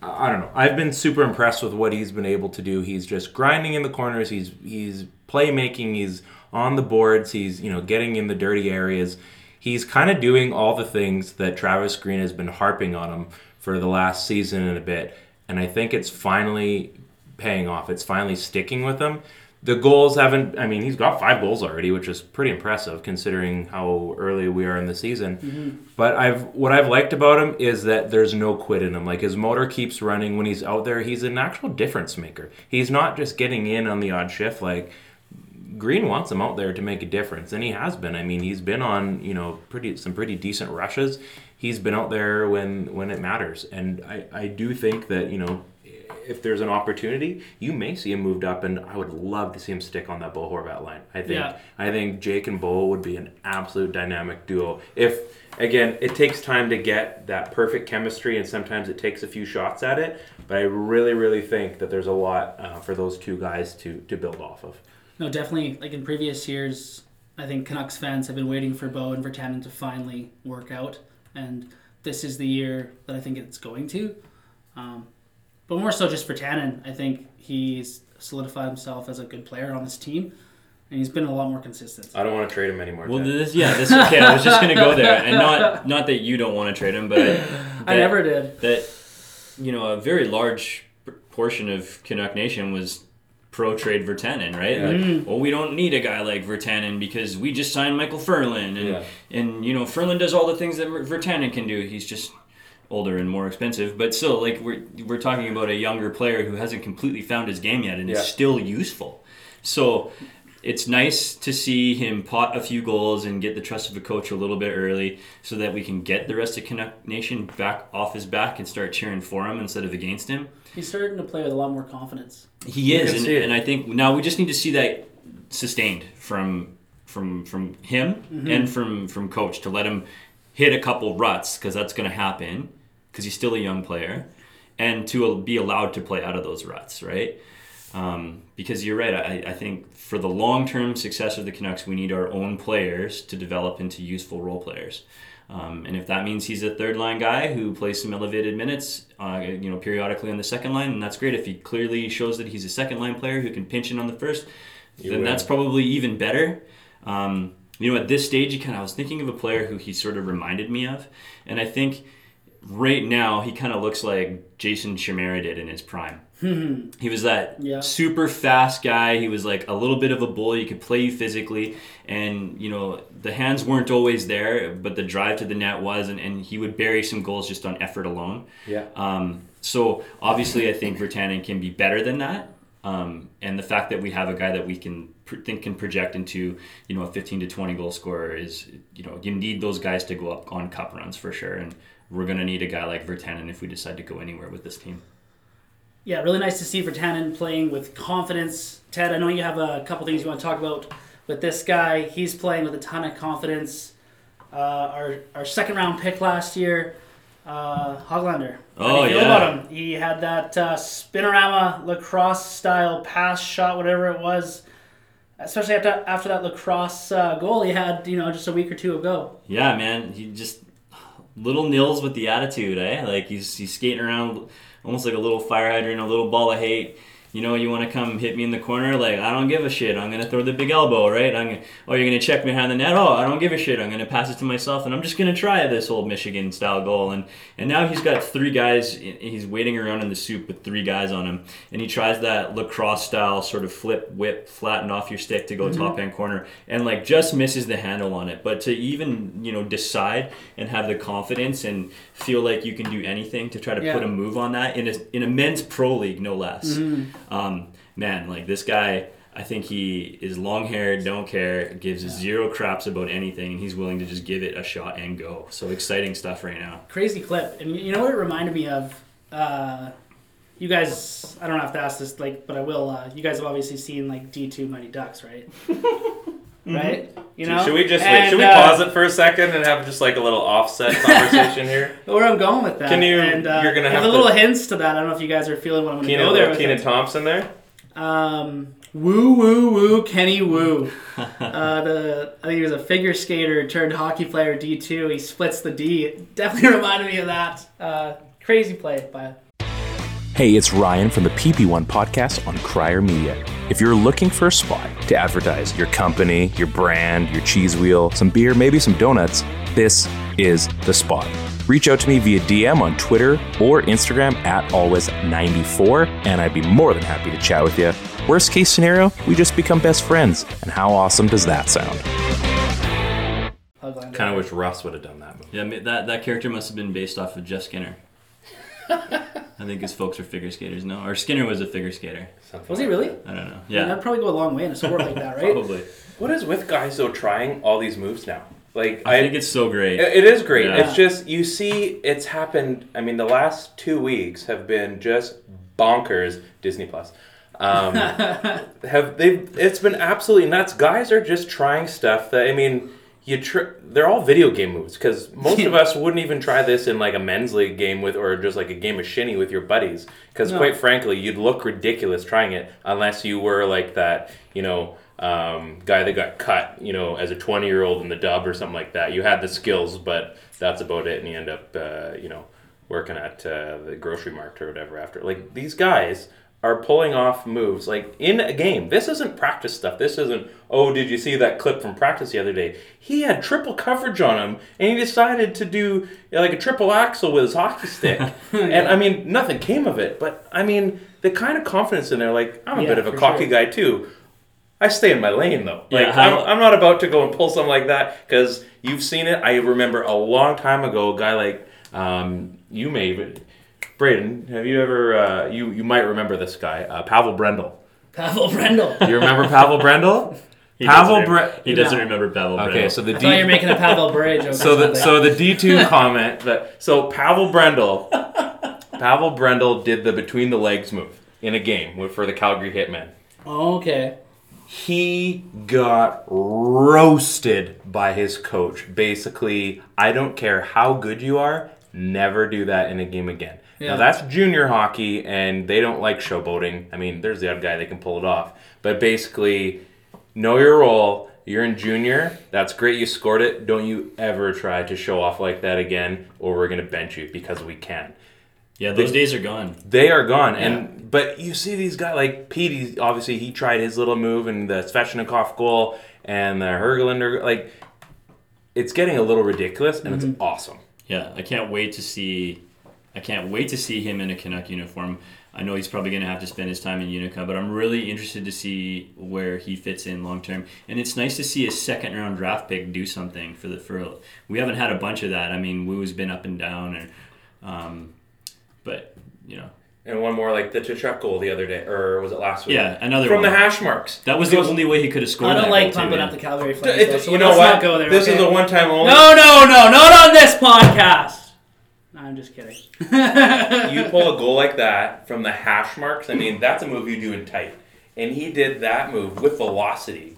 I I don't know. I've been super impressed with what he's been able to do. He's just grinding in the corners. He's he's playmaking. He's on the boards. He's you know getting in the dirty areas. He's kind of doing all the things that Travis Green has been harping on him for the last season and a bit. And I think it's finally paying off. It's finally sticking with him. The goals haven't. I mean, he's got five goals already, which is pretty impressive considering how early we are in the season. Mm-hmm. But I've what I've liked about him is that there's no quit in him. Like his motor keeps running when he's out there. He's an actual difference maker. He's not just getting in on the odd shift. Like Green wants him out there to make a difference, and he has been. I mean, he's been on you know pretty some pretty decent rushes. He's been out there when when it matters, and I I do think that you know if there's an opportunity, you may see him moved up, and I would love to see him stick on that Bo Horvat line. I think Yeah. I think Jake and Bo would be an absolute dynamic duo. If again, it takes time to get that perfect chemistry, and sometimes it takes a few shots at it. But I really, really think that there's a lot uh, for those two guys to to build off of. No, definitely. Like in previous years, I think Canucks fans have been waiting for Bo and Virtanen to finally work out, and this is the year that I think it's going to. Um, but more so just for Tannen, I think he's solidified himself as a good player on this team, and he's been a lot more consistent. I don't want to trade him anymore. Well, Ted. this yeah, this okay. I was just gonna go there, and not not that you don't want to trade him, but I, I never did. that you know a very large portion of Canuck Nation was pro trade Virtanen, right? Like, well, we don't need a guy like Virtanen because we just signed Michael Ferland, and Yeah. and you know Ferland does all the things that Virtanen can do. He's just older and more expensive, but still, like we're we're talking about a younger player who hasn't completely found his game yet and Yeah. is still useful. So. It's nice to see him pot a few goals and get the trust of a coach a little bit early so that we can get the rest of Canuck Nation back off his back and start cheering for him instead of against him. He's starting to play with a lot more confidence. He is, and, and I think now we just need to see that sustained from from from him and from from coach to let him hit a couple ruts because that's going to happen because he's still a young player, and to be allowed to play out of those ruts, right? Um, because you're right. I, I think for the long term success of the Canucks, we need our own players to develop into useful role players. Um, and if that means he's a third line guy who plays some elevated minutes, uh, you know, periodically on the second line, and that's great. If he clearly shows that he's a second line player who can pinch in on the first, then win. that's probably even better. Um, you know, at this stage, kind of, I was thinking of a player who he sort of reminded me of, and I think right now he kind of looks like Jason Chimera did in his prime. He was that Yeah. super fast guy. He was like a little bit of a bull. He could play you physically, and you know the hands weren't always there, but the drive to the net was, and, and he would bury some goals just on effort alone. Yeah. Um, so obviously, I think Virtanen can be better than that. Um, and the fact that we have a guy that we can pr- think can project into, you know, a 15 to 20 goal scorer is, you know, you need those guys to go up on cup runs for sure. And we're going to need a guy like Virtanen if we decide to go anywhere with this team. Yeah, really nice to see Virtanen playing with confidence. Ted, I know you have a couple things you want to talk about with this guy. He's playing with a ton of confidence. Uh, our our second round pick last year, uh, Hoglander. How do Oh, yeah. about him? He had that uh, spinorama lacrosse style pass shot, whatever it was. Especially after after that lacrosse uh, goal he had, you know, just a week or two ago. Yeah, man, he just little nils with the attitude, eh? Like he's he's skating around almost like a little fire hydrant, a little ball of hate. You know, you want to come hit me in the corner? Like I don't give a shit. I'm gonna throw the big elbow, right? I'm gonna, oh, you're gonna check me behind the net. Oh, I don't give a shit. I'm gonna pass it to myself, and I'm just gonna try this old Michigan style goal. And and now he's got three guys. He's waiting around in the soup with three guys on him, and he tries that lacrosse style sort of flip, whip, flatten off your stick to go mm-hmm. top hand corner, and like just misses the handle on it. But to even you know decide and have the confidence and feel like you can do anything to try to Yeah. put a move on that in a in a men's pro league, no less. Mm-hmm. Um, man, like this guy. I think he is long haired, don't care, gives zero craps about anything, and he's willing to just give it a shot and go. So exciting stuff right now. crazy clip. And you know what it reminded me of? Uh, you guys, I don't have to ask this, like, but I will. Uh, you guys have obviously seen like D two Mighty Ducks, right? right? You know. should we just And, wait, should we uh, pause it for a second and have just like a little offset conversation here? Where I'm going with that? Can you- And, uh, you're gonna with have a to- little hints to that. I don't know if you guys are feeling what I'm going to Keenan, go there with. Keenan. Thompson there. Um, woo woo woo Kenny Wu. uh, the I think he was a figure skater turned hockey player D two. He splits the D. It definitely reminded me of that. Uh, crazy play by Hey, it's Ryan from the PP1 podcast on Crier Media. If you're looking for a spot to advertise your company, your brand, your cheese wheel, some beer, maybe some donuts, this is the spot. Reach out to me via DM on Twitter or Instagram at always94, and I'd be more than happy to chat with you. Worst case scenario, we just become best friends. And how awesome does that sound? Kind of wish Russ would have done that movie. Yeah, that that character must have been based off of Jeff Skinner. I think his folks are figure skaters. No, or Skinner was a figure skater. Was he really? I don't know. Yeah. Yeah, that'd probably go a long way in a sport like that, right? probably. What is with guys though trying all these moves now? Like I think it's so great. It it is great. Yeah. It's just you see, it's happened. I mean, the last two weeks have been just bonkers. Disney Plus um, have they? It's been absolutely nuts. Guys are just trying stuff that I mean, you tr- they're all video game moves because most of us wouldn't even try this in like a men's league game with or just like a game of shinny with your buddies because No. quite frankly, you'd look ridiculous trying it unless you were like that, you know. Um, guy that got cut, you know, as a 20 year old in the dub or something like that. You had the skills, but that's about it, and you end up, uh, you know, working at uh, the grocery mart or whatever after. Like these guys are pulling off moves like in a game. This isn't practice stuff. This isn't. Oh, did you see that clip from practice the other day? He had triple coverage on him, and he decided to do like a triple axle with his hockey stick. And I mean, nothing came of it. But I mean, the kind of confidence in there. Like I'm a Yeah, bit of a cocky sure. guy too. I stay in my lane though. Like Yeah, I'm, I'm not about to go and pull something like that because you've seen it. I remember a long time ago, a guy like um, you may, Braden, have you ever? Uh, you you might remember this guy, uh, Pavel Brendl. Pavel Brendl. Do you remember Pavel Brendl? He Pavel doesn't, Bre- he doesn't No. remember Pavel Okay, Brendl. so the I you were D. making a Pavel Bure joke. So or the something. so the D two comment that so Pavel Brendl, Pavel Brendl did the between the legs move in a game for the Calgary Hitmen. Oh, okay. he got roasted by his coach. Basically, I don't care how good you are, never do that in a game again. Yeah. Now that's junior hockey, and they don't like showboating. I mean, there's the odd guy that can pull it off, but basically, know your role. you're in junior. That's great. You scored it. Don't you ever try to show off like that again, or we're gonna bench you because we can. Yeah, those days are gone. They are gone. And but you see these guys like Pete. Obviously, he tried his little move and the Svechnikov goal and the Hoglander. Like it's getting a little ridiculous, and it's mm-hmm. awesome. Yeah, I can't wait to see. I can't wait to see him in a Canuck uniform. I know he's probably going to have to spend his time in Utica, but I'm really interested to see where he fits in long term. And it's nice to see a second round draft pick do something for the for. We haven't had a bunch of that. I mean, Woo's been up and down, and um, but you know And one more like the Tkachuk goal the other day, or was it last week? Yeah, another from one. the hash marks. that was the only way he could have scored. I don't that like pumping too, up the. Calgary Flames. It- though, so you know let's what? not go there. this okay? is a one-time only. No, no, no, not on this podcast. No, I'm just kidding. you pull a goal like that from the hash marks. I mean, that's a move you do in tight. And he did that move with velocity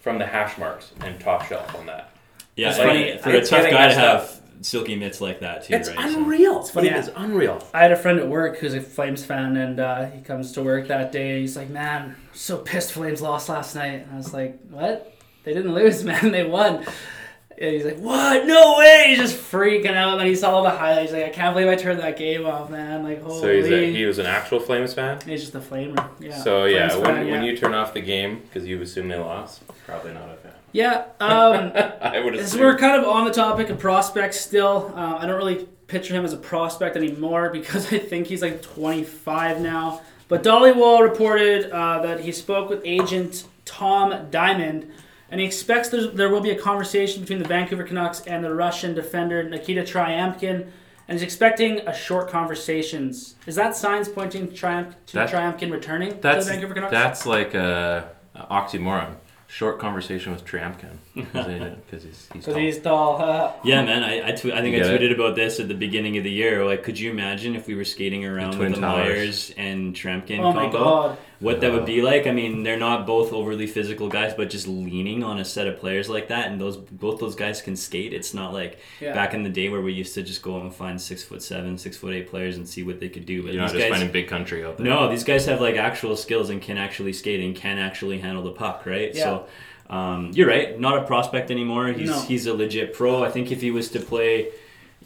from the hash marks and top shelf on that. Yeah, It's like, funny, for a tough guy to messed up. have silky mitts like that too, It's right? So- unreal. It's funny. It is unreal. I had a friend at work who's a Flames fan, and uh, he comes to work that day. He's like, "Man, I'm so pissed Flames lost last night." And I was like, "What? They didn't lose, man. They won." And he's like, "What? No way!" He's just freaking out. And then he saw all the highlights. He's like, "I can't believe I turned that game off, man!" Like, holy. So he's a, he was an actual Flames fan. He's just a flamer. Yeah. So yeah, Flames when, fan, when yeah. you turn off the game because you assume they lost, probably not a fan. Yeah. Um, I would As assume. we're kind of on the topic of prospects still, uh, I don't really picture him as a prospect anymore because I think he's like 25 now. But Dhaliwal reported uh, that he spoke with agent Tom Diamond, and he expects there will be a conversation between the Vancouver Canucks and the Russian defender Nikita Tryamkin, and he's expecting a short conversations. Is that signs pointing to, Triamp- to That- Tryamkin returning that's to the Vancouver Canucks? that's like a, a oxymoron. Short conversation with Tryamkin because he's he's, tall. he's tall. Uh, Yeah, man. I I, tw- I think You I get it? tweeted about this at the beginning of the year. Like, could you imagine if we were skating around Twin with the Towers. Myers and Tryamkin oh my combo? god. What that would be like? I mean, they're not both overly physical guys, but just leaning on a set of players like that, and those both those guys can skate. It's not like Yeah. back in the day where we used to just go and find six foot seven, six foot eight players and see what they could do. But You're not just guys, finding big country out there. no, these guys have like actual skills and can actually skate and can actually handle the puck, right? Yeah. So um, you're right, not a prospect anymore. He's No. he's a legit pro. I think if he was to play,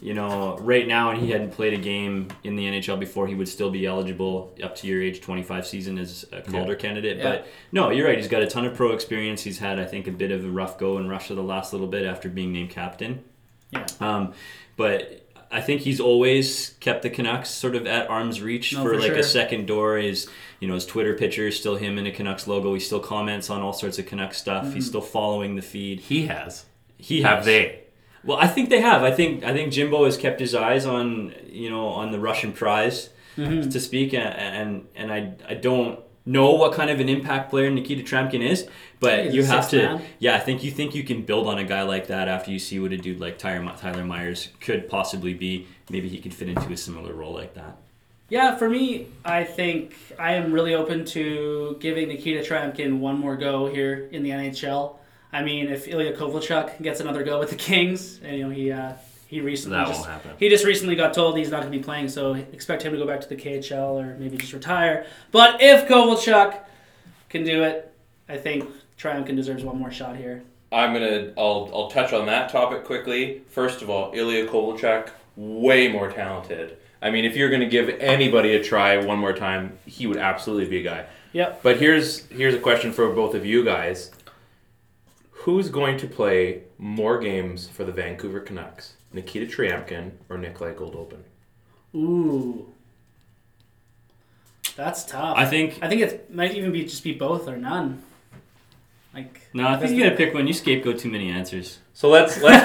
you know, right now and he hadn't played a game in the NHL before, he would still be eligible up to your age 25 season as a Calder candidate. Yeah. But no, you're right. He's got a ton of pro experience. He's had, I think, a bit of a rough go in Russia the last little bit after being named captain. Yeah. Um, but I think he's always kept the Canucks sort of at arm's reach No, for, for like sure. a second door. His you know his Twitter picture is still him in a Canucks logo. He still comments on all sorts of Canucks stuff. Mm-hmm. He's still following the feed. he has. He Have has. they? Well, I think they have. I think I think Jimbo has kept his eyes on you know on the Russian prize Mm-hmm. to speak, and and and I I don't know what kind of an impact player Nikita Tryamkin is, but He's you have to. man. Yeah, I think you think you can build on a guy like that after you see what a dude like Tyler Tyler Myers could possibly be. Maybe he could fit into a similar role like that. Yeah, for me, I think I am really open to giving Nikita Tryamkin one more go here in the NHL. I mean, if Ilya Kovalchuk gets another go with the Kings, and you know he uh, he recently That just, won't happen. he just recently got told he's not going to be playing, so expect him to go back to the KHL or maybe just retire. But if Kovalchuk can do it, I think Tryamkin deserves one more shot here. I'm gonna. I'll. I'll touch on that topic quickly. First of all, Ilya Kovalchuk, way more talented. I mean, if you're gonna give anybody a try one more time, he would absolutely be a guy. Yep. But here's here's a question for both of you guys. Who's going to play more games for the Vancouver Canucks? Nikita Tryamkin or Nikolai Goldobin? Ooh. That's tough. I think- I think it might even be just be both or none. Like No, I think you the- gotta pick one. You scapegoat too many answers. So let's let's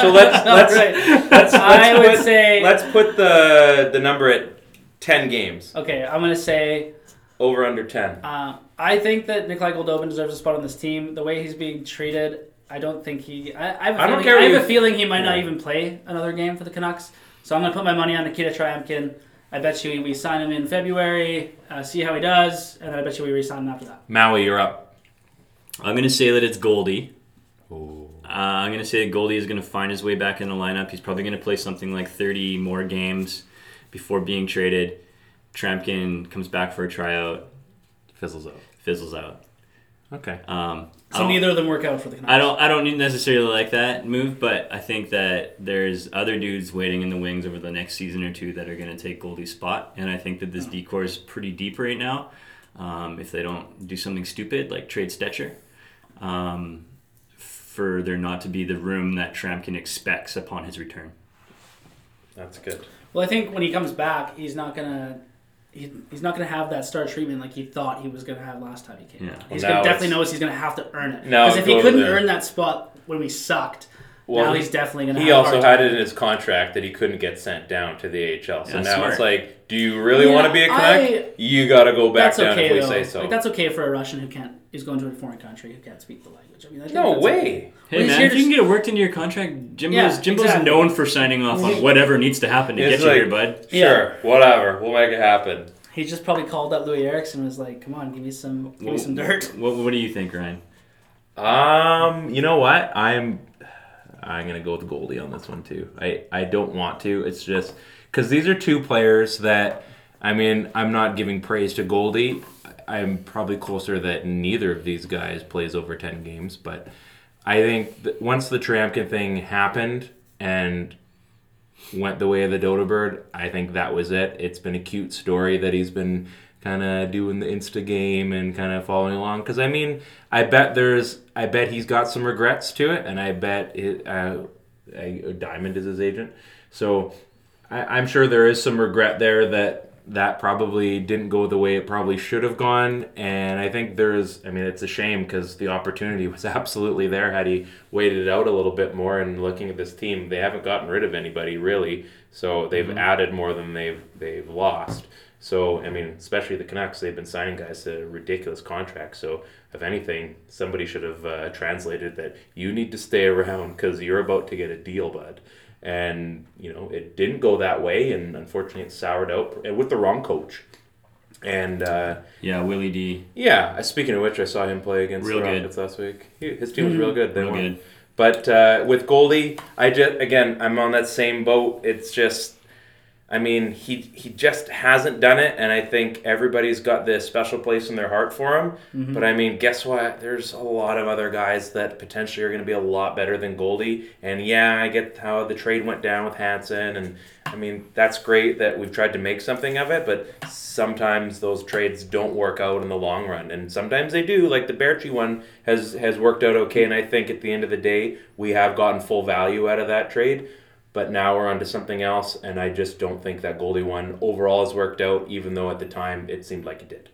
so let's let's Right. let's, let's I would put, say- let's put the the number at ten games Okay, I'm gonna say over under ten. uh, I think that Nikolai Goldobin deserves a spot on this team. The way he's being treated, I don't think he. I, I have, a I don't feeling, care I have a feeling he might not even play another game for the Canucks. So I'm gonna put my money on Nikita Tryamkin. I bet you we sign him in February, uh, see how he does, and then I bet you we re-sign him after that. Maui, you're up. I'm gonna say that it's Goldie. Uh, I'm gonna say that Goldie is gonna find his way back in the lineup. He's probably gonna play something like 30 more games before being traded. Tryamkin comes back for a tryout, Fizzles out. fizzles out. Okay. Um, I So neither of them work out for the Canucks. I don't. I don't necessarily like that move, but I think that there's other dudes waiting in the wings over the next season or two that are going to take Goldie's spot, and I think that this decor is pretty deep right now. Um, if they don't do something stupid like trade Stecher, um, for there not to be the room that Tryamkin expects upon his return. That's good. Well, I think when he comes back, he's not gonna. He, he's not gonna have that star treatment like he thought he was gonna have last time he came. Yeah. out. Well, He's gonna definitely it's- knows he's gonna have to earn it. Now Because if he couldn't earn that spot when we sucked, Well, now he's definitely gonna. He have a also had it in his contract that he couldn't get sent down to the AHL. So Yeah, now smart. it's like, do you really Yeah, want to be a Canuck? I- you got to go back down okay if we though. say so. Like that's okay for a Russian who can't is going to a foreign country who can't speak the language. I mean, I think no that's way. okay. Hey Well, he's man, here if to you can s- get it worked into your contract, Jimbo's Yeah, Jimbo's exactly. known for signing off on whatever needs to happen to It's get you here, bud. Sure, Yeah. whatever. We'll make it happen. He just probably called up Loui Eriksson and was like, "Come on, give me some, give me some dirt." What, what do you think, Ryan? Um, you know what? I'm I'm gonna go with Goldie on this one too. I I don't want to. It's just because these are two players that I mean I'm not giving praise to Goldie. I'm probably closer that neither of these guys plays over ten games, but I think once the Tryamkin thing happened and went the way of the Dodo Bird, I think that was it. It's been a cute story that he's been kind of doing the Insta game and kind of following along. Because I mean, I bet there's, I bet he's got some regrets to it, and I bet it, uh, Diamond is his agent, so I, I'm sure there is some regret there that that probably didn't go the way it probably should have gone. And I think there's, I mean, it's a shame because the opportunity was absolutely there had he waited it out a little bit more. And looking at this team, they haven't gotten rid of anybody really, so they've added more than they've they've lost. So I mean, especially the Canucks, they've been signing guys to ridiculous contracts. So if anything, somebody should have uh, translated that you need to stay around because you're about to get a deal, bud and you know it didn't go that way and unfortunately it soured out with the wrong coach and uh, Yeah, Willie D. yeah uh, speaking of which i saw him play against Real the good. rockets last week he, his team was real good they Real won. good. but uh, with goldie i just again i'm on that same boat it's just I mean, he he just hasn't done it, and I think everybody's got this special place in their heart for him. Mm-hmm. But I mean, guess what? There's a lot of other guys that potentially are going to be a lot better than Goldie. And yeah, I get how the trade went down with Hansen, and I mean that's great that we've tried to make something of it. But sometimes those trades don't work out in the long run, and sometimes they do. Like the Baertschi one has has worked out okay, and I think at the end of the day, we have gotten full value out of that trade. But now we're on to something else, and I just don't think that Goldie one overall has worked out, even though at the time it seemed like it did.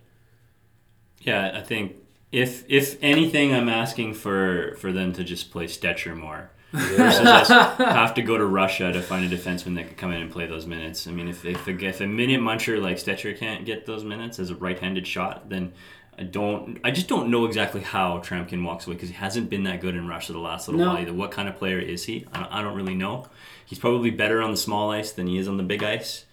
Yeah, I think if if anything, I'm asking for for them to just play Stecher more. Versus us have to go to Russia to find a defenseman that could come in and play those minutes. I mean, if if a, if a minute muncher like Stecher can't get those minutes as a right-handed shot, then I don't. I just don't know exactly how Tryamkin walks away because he hasn't been that good in Russia the last little No. while either. What kind of player is he? I don't, I don't really know. He's probably better on the small ice than he is on the big ice.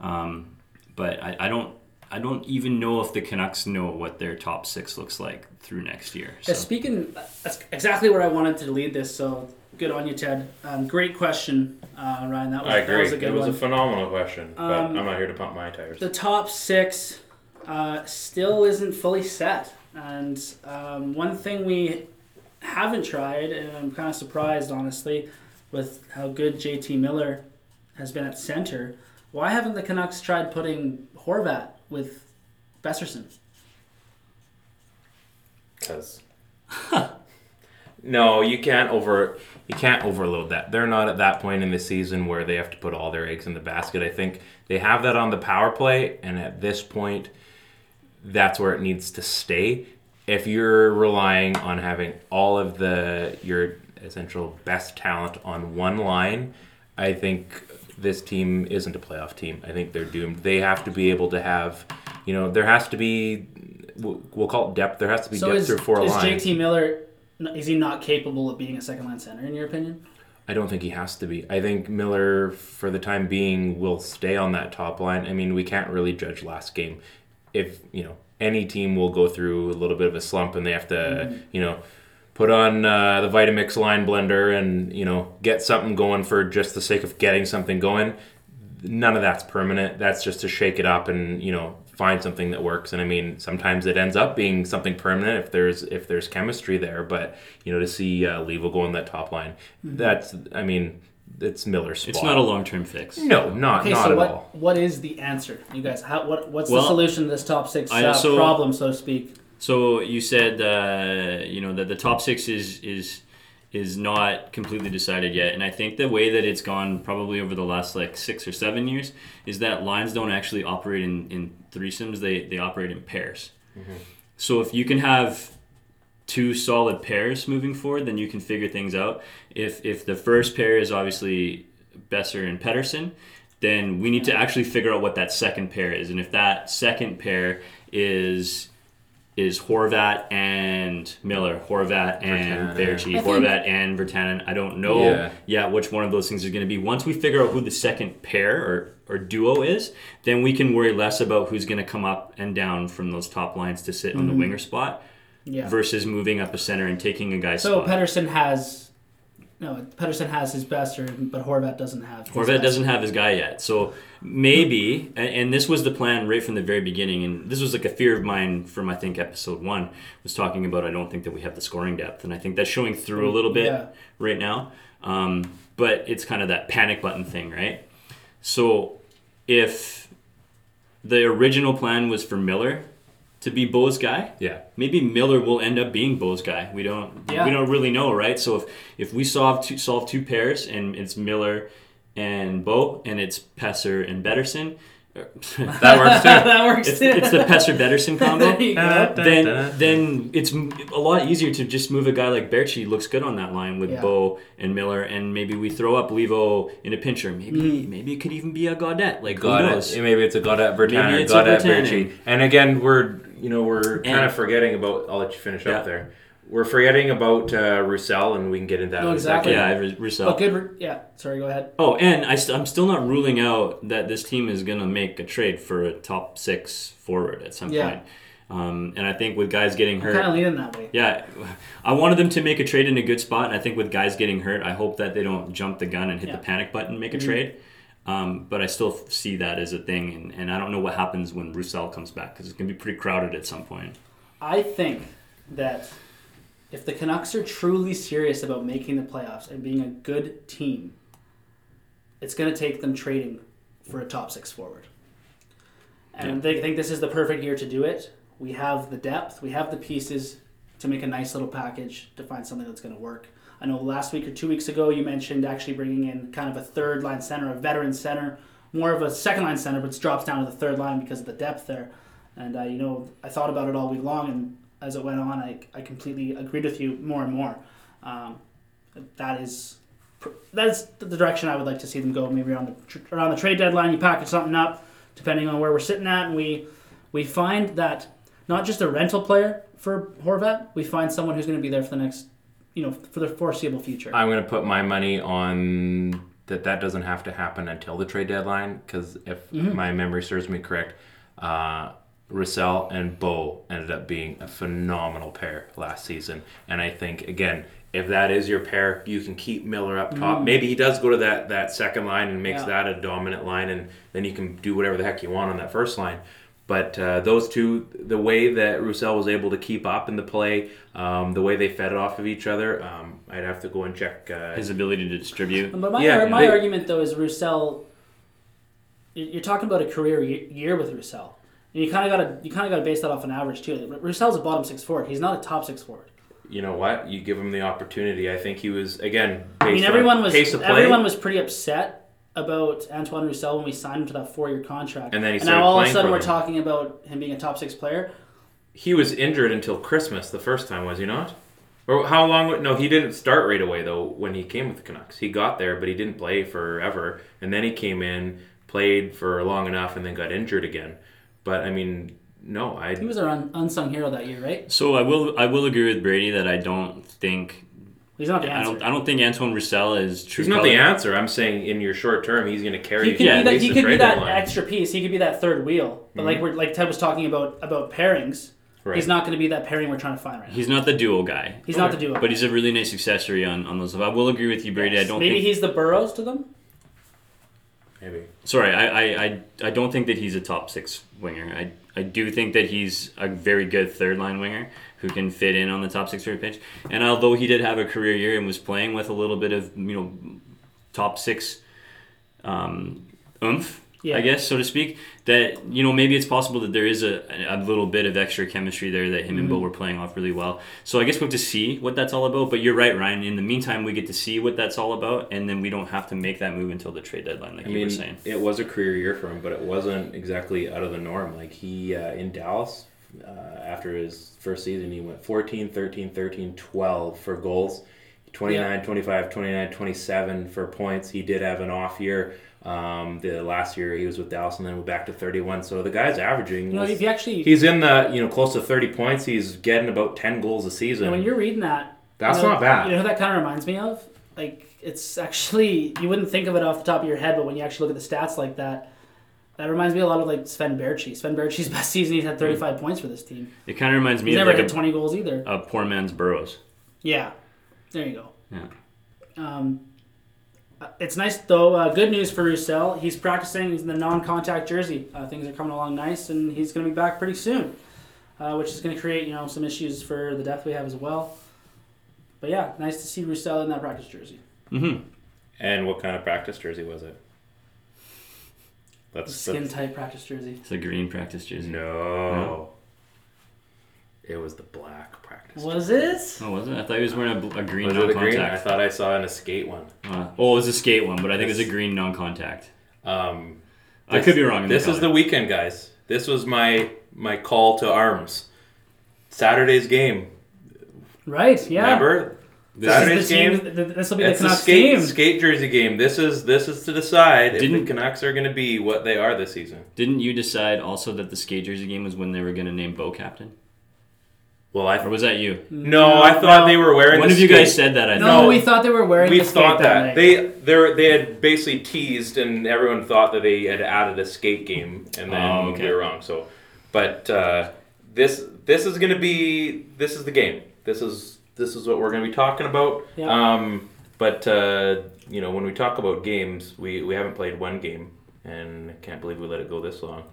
Um, but I, I don't. I don't even know if the Canucks know what their top six looks like through next year. So. Yeah, speaking, that's exactly where I wanted to lead this. So good on you, Ted. Um, great question, uh, Ryan. That was, I That agree. was a It was one. a phenomenal question, but Um, I'm not here to pump my tires. the top six uh, still isn't fully set. And um, one thing we haven't tried, and I'm kind of surprised, honestly, with how good JT Miller has been at center. Why haven't the Canucks tried putting Horvat with Besserson? Because no, you can't over you can't overload that. They're not at that point in the season where they have to put all their eggs in the basket. I think they have that on the power play, and at this point, that's where it needs to stay. If you're relying on having all of the your essential best talent on one line, I think this team isn't a playoff team. I think they're doomed. They have to be able to have, you know, there has to be we'll call it depth. There has to be So depth is, through four is lines. JT Miller, is he not capable of being a second line center, in your opinion? I don't think he has to be. I think Miller, for the time being, will stay on that top line. I mean, we can't really judge last game. If you know any team will go through a little bit of a slump and they have to, Mm-hmm. you know, put on uh, the Vitamix line blender and you know get something going for just the sake of getting something going. None of that's permanent. That's just to shake it up and you know find something that works. And I mean, sometimes it ends up being something permanent if there's if there's chemistry there. But you know, to see uh, Leivo go on that top line, that's I mean, it's Miller's spot. It's not a long term fix. No, not Okay, not so at what all. what is the answer, you guys? How what what's the solution to this top six I uh, also- problem, so to speak? So you said uh, you know that the top six is is is not completely decided yet, and I think the way that it's gone probably over the last like six or seven years is that lines don't actually operate in in threesomes; they they operate in pairs. So if you can have two solid pairs moving forward, then you can figure things out. If if the first pair is obviously Boeser and Pettersson, then we need to actually figure out what that second pair is, and if that second pair is is Horvat and Miller, Horvat and Virtanen. Baertschi, Horvat and Virtanen. I don't know Yeah. yet which one of those things is going to be. Once we figure out who the second pair or, or duo is, then we can worry less about who's going to come up and down from those top lines to sit on the mm-hmm. winger spot Yeah. versus moving up a center and taking a guy's so spot. So Pettersson has no, Pettersson has his bester, but Horvat doesn't have. his Horvat best. doesn't have his guy yet. So maybe, and, and this was the plan right from the very beginning, and this was like a fear of mine from I think episode one was talking about I don't think that we have the scoring depth, and I think that's showing through a little bit Yeah. right now. Um, but it's kind of that panic button thing, right? So if the original plan was for Miller to be Bo's guy, Yeah. maybe Miller will end up being Bo's guy. We don't Yeah. we don't really know, right? So if if we solve two solve two pairs and it's Miller and Bo and it's Pesser and Betterson, That works too. that works. it's, it's the Pesser Betterson combo. There you go. then then it's a lot easier to just move a guy like Baertschi. Looks good on that line with Yeah. Bo and Miller, and maybe we throw up Leivo in a pincher. Maybe Mm-hmm. maybe it could even be a Gaudette. Like who Got knows? it. Maybe it's a Gaudette Virtanen, Maybe it's a Gaudette Baertschi. And again, we're you know we're kind And- of forgetting about. I'll let you finish Yeah. up there. We're forgetting about uh, Roussel, and we can get into that. No, in a exactly. second. Yeah, Roussel. But good. Yeah. Sorry. Go ahead. Oh, and I st- I'm still not ruling out that this team is going to make a trade for a top six forward at some Yeah. point. Um, and I think with guys getting hurt, Kind of leaning that way. yeah, I wanted them to make a trade in a good spot. And I think with guys getting hurt, I hope that they don't jump the gun and hit Yeah. Mm-hmm. the panic button and make a trade. Um, but I still see that as a thing. And, and I don't know what happens when Roussel comes back because it's going to be pretty crowded at some point. I think that if the Canucks are truly serious about making the playoffs and being a good team, it's going to take them trading for a top six forward. And they think this is the perfect year to do it. We have the depth, we have the pieces to make a nice little package to find something that's going to work. I know last week or two weeks ago you mentioned actually bringing in kind of a third line center, a veteran center, more of a second line center, but it drops down to the third line because of the depth there. And uh, you know, I thought about it all week long, and as it went on, I, I completely agreed with you more and more. Um, that is that is the direction I would like to see them go. Maybe around the around the trade deadline, you package something up, depending on where we're sitting at, and we we find that not just a rental player for Horvat, we find someone who's going to be there for the next, you know, for the foreseeable future. I'm going to put my money on that. That doesn't have to happen until the trade deadline because if Mm-hmm. my memory serves me correct, uh, Roussel and Bo ended up being a phenomenal pair last season. And I think again, if that is your pair, you can keep Miller up top. Maybe he does go to that that second line and makes. Yeah. that a dominant line, and then you can do whatever the heck you want on that first line. But uh, those two, the way that Roussel was able to keep up in the play, um, the way they fed off of each other, um, I'd have to go and check. Uh, His ability to distribute. But my, Yeah, my they- argument though is Roussel. you- You're talking about a career year with Roussel, and you kind of got to you kind of got to base that off an average too. Roussel's a bottom six forward. He's not a top six forward. you know what? You give him the opportunity. I think he was again. Based I mean, everyone on was pace of play, everyone was pretty upset about Antoine Roussel when we signed him to that four year contract. And then he now all of a sudden we're talking about him being a top six player. He was injured until Christmas the first time, was he not? Or how long? No, he didn't start right away though. When he came with the Canucks, he got there, but he didn't play forever. And then he came in, played for long enough, and then got injured again. But I mean, no, I. He was our un- unsung hero that year, right? So I will I will agree with Brady that I don't think He's not the answer. I don't I don't think Antoine Roussel is true. He's not the answer. I'm saying in your short term, he's going to carry he you could to be that, he could be that deadline. extra piece. He could be that third wheel. But like mm-hmm. we're like Ted was talking about about pairings. Right. He's not going to be that pairing we're trying to find right now. He's not the duo guy. He's not the duo. But he's a really nice accessory on, on those. I will agree with you, Brady. I don't Maybe think he's the Burrows to them. Maybe. Sorry, I, I, I, I don't think that he's a top six winger. I, I do think that he's a very good third line winger who can fit in on the top six third pitch. And although he did have a career year and was playing with a little bit of you know top six um, oomph, Yeah. I guess so to speak, that you know maybe it's possible that there is a, a little bit of extra chemistry there that him and Bo were playing off really well. So I guess we have to see what that's all about. But you're right, Ryan. In the meantime, we get to see what that's all about, and then we don't have to make that move until the trade deadline, like I you mean, were saying. it was a career year for him, but it wasn't exactly out of the norm. Like he uh, in Dallas uh, after his first season, he went 14, 13, 13, 12 for goals. 29, 25, 29, 27 for points. He did have an off year. Um, the last year he was with Dallas and then went back to 31. So the guy's averaging. You know, if you actually, he's in the you know close to 30 points. He's getting about 10 goals a season. you know, when you're reading that, That's you know, not bad. You know that kind of reminds me of? Like, it's actually you wouldn't think of it off the top of your head, but when you actually look at the stats like that, that reminds me a lot of like Sven Baertschi. Sven Baertschi's best season, he's had 35 points for this team. It kind of reminds me He's of never like hit a, 20 goals either. a poor man's Burrows. Yeah, there you go. Yeah. Um, uh, it's nice though. Uh, good news for Roussel. He's practicing. He's in the non-contact jersey. Uh, things are coming along nice, and he's going to be back pretty soon, uh, which is going to create you know some issues for the depth we have as well. But yeah, nice to see Roussel in that practice jersey. Mm-hmm. and what kind of practice jersey was it? That's, Skin that's tight practice jersey. It's a green practice jersey. no. It was the black practice. Was it? Oh, was it? I thought he was wearing a, bl- a green Was it a green? I thought I saw an a skate one. Uh, oh, it was a skate one, but I think it was a green non-contact. Um, I could be wrong. in This the is the color. weekend, guys. This was my my call to arms. Saturday's game. Right. Yeah. Remember? This Saturday's This, team, game. th- th- this will be the It's a Canucks skate team. skate jersey game. This is this is to decide if Didn't- the Canucks are going to be what they are this season. Didn't you decide also that the skate jersey game was when they were going to name Bo captain? Well, I Or was that you? no, I thought No. they were wearing. One the of you guys said that. I No, thought. we thought they were wearing we the skate thought that night. they they they had basically teased and everyone thought that they had added a skate game and then Oh, okay. we were wrong so but uh, this this is gonna be this is the game this is this is what we're gonna be talking about Yeah. um, but uh, you know when we talk about games we, we haven't played one game and I can't believe we let it go this long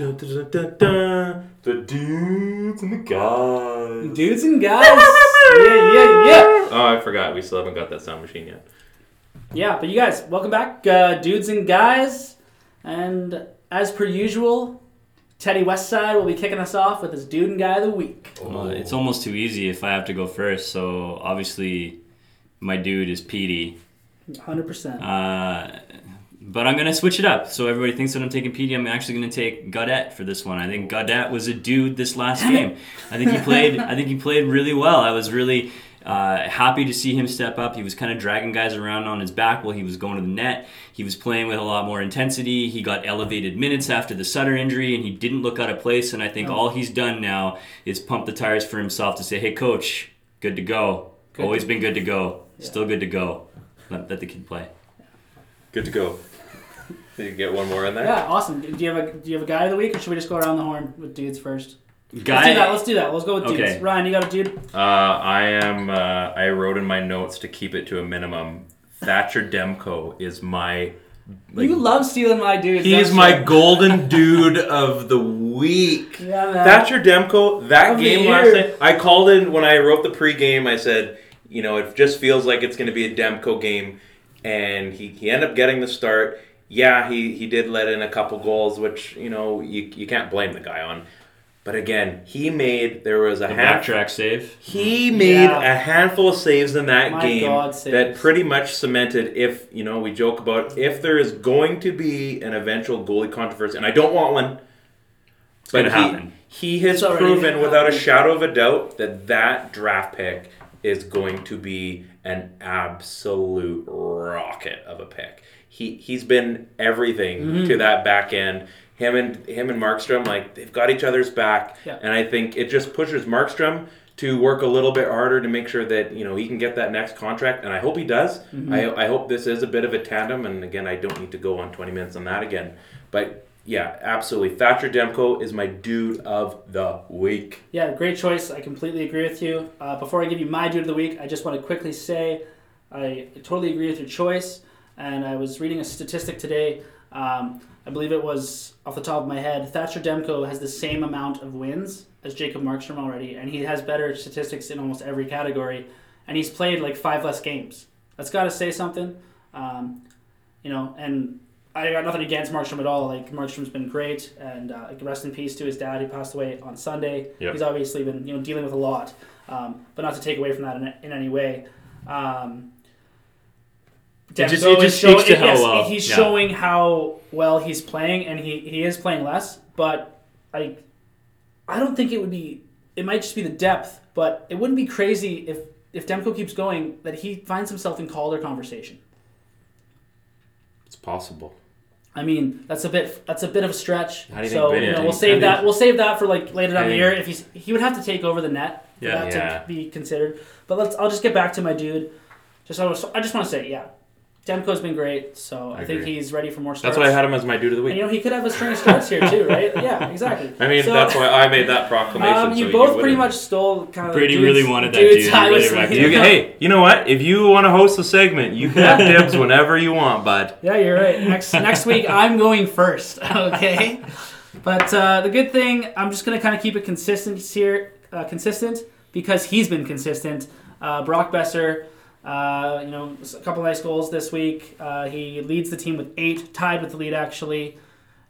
Dun, dun, dun, dun, dun. the dudes and the guys Dudes and guys. yeah, yeah, yeah. oh I forgot we still haven't got that sound machine yet Yeah, but you guys, welcome back, uh, dudes and guys. And as per usual, Teddy Westside will be kicking us off with his dude and guy of the week. Well, it's almost too easy if I have to go first. So obviously, my dude is Petey. 100%. Uh, but I'm gonna switch it up. So everybody thinks that I'm taking PD. I'm actually gonna take Gaudette for this one. I think Gaudette was a dude this last game. I think he played. I think he played really well. I was really uh, happy to see him step up. He was kind of dragging guys around on his back while he was going to the net. He was playing with a lot more intensity. He got elevated minutes after the Sutter injury, and he didn't look out of place. And I think all he's done now is pump the tires for himself to say, "Hey, coach, good to go. Good Always to- been good to go. Still good to go. Let, let the kid play." good to go did you get one more in there yeah, awesome. Do you have a do you have a guy of the week, or should we just go around the horn with dudes first? Guy, Let's do that. Let's do that. Let's go with dudes. Okay. Ryan, you got a dude? Uh, I am. Uh, I wrote in my notes to keep it to a minimum. Thatcher Demko is my. like, you love stealing my dudes. He's don't my you? golden dude of the week. Yeah, man. Thatcher Demko. That Of game last night. I called in when I wrote the pregame. I said, you know, it just feels like it's going to be a Demko game, and he he ended up getting the start. Yeah, he he did let in a couple goals, which you know you you can't blame the guy on. But again, he made there was a the half backtrack save. he made Yeah. a handful of saves in that My game God, that pretty much cemented if you know we joke about if there is going to be an eventual goalie controversy, and I don't want one. It's gonna happen. He has proven without a shadow of a doubt that that draft pick is going to be an absolute rocket of a pick. He he's been everything Mm-hmm. to that back end. Him and him and Markstrom like they've got each other's back, Yeah. and I think it just pushes Markstrom to work a little bit harder to make sure that you know he can get that next contract, and I hope he does. Mm-hmm. I, I hope this is a bit of a tandem, and again, I don't need to go on twenty minutes on that again, but yeah, absolutely. Thatcher Demko is my dude of the week. Yeah, great choice. I completely agree with you. Uh, before I give you my dude of the week, I just want to quickly say I totally agree with your choice. And I was reading a statistic today. Um, I believe it was off the top of my head. Thatcher Demko has the same amount of wins as Jacob Markstrom already, and he has better statistics in almost every category. And he's played like five less games. That's got to say something. Um, you know, and I got nothing against Markstrom at all. Like Markstrom's been great, and uh, like, rest in peace to his dad who passed away on Sunday. Yep. He's obviously been you know dealing with a lot, um, but not to take away from that in, in any way. Um, It just- Demko it is just speaks to how yes, well- he's yeah. showing how well he's playing, and he, he is playing less. But I, I don't think it would be. It might just be the depth, but it wouldn't be crazy if if Demko keeps going that he finds himself in Calder conversation. It's possible. I mean, that's a bit that's a bit of a stretch. How do you so think you know, we'll save that. We'll save that for like later down the year. If he's he would have to take over the net for Yeah. that Yeah. to be considered. But let's. I'll just get back to my dude. Just I, was, I just want to say, yeah, Demko's been great. So I, I think agree. he's ready for more starts. That's why I had him as my dude of the And week. you know he could have a string of starts here too, right? Yeah, exactly. I mean, So, that's why I made that proclamation. Um, you so both wouldn't. pretty much stole kind of. Brady the dude's- really wanted that dude. He I really was- You, it. hey, you know what? If you want to host a segment, you can have dibs whenever you want, bud. Yeah, you're right. Next next week, I'm going first. Okay. But uh, the good thing, I'm just gonna kind of keep it consistent here, uh, consistent because he's been consistent. Uh, Brock Boeser, uh, you know, a couple nice goals this week. Uh, he leads the team with eight, tied with the lead actually.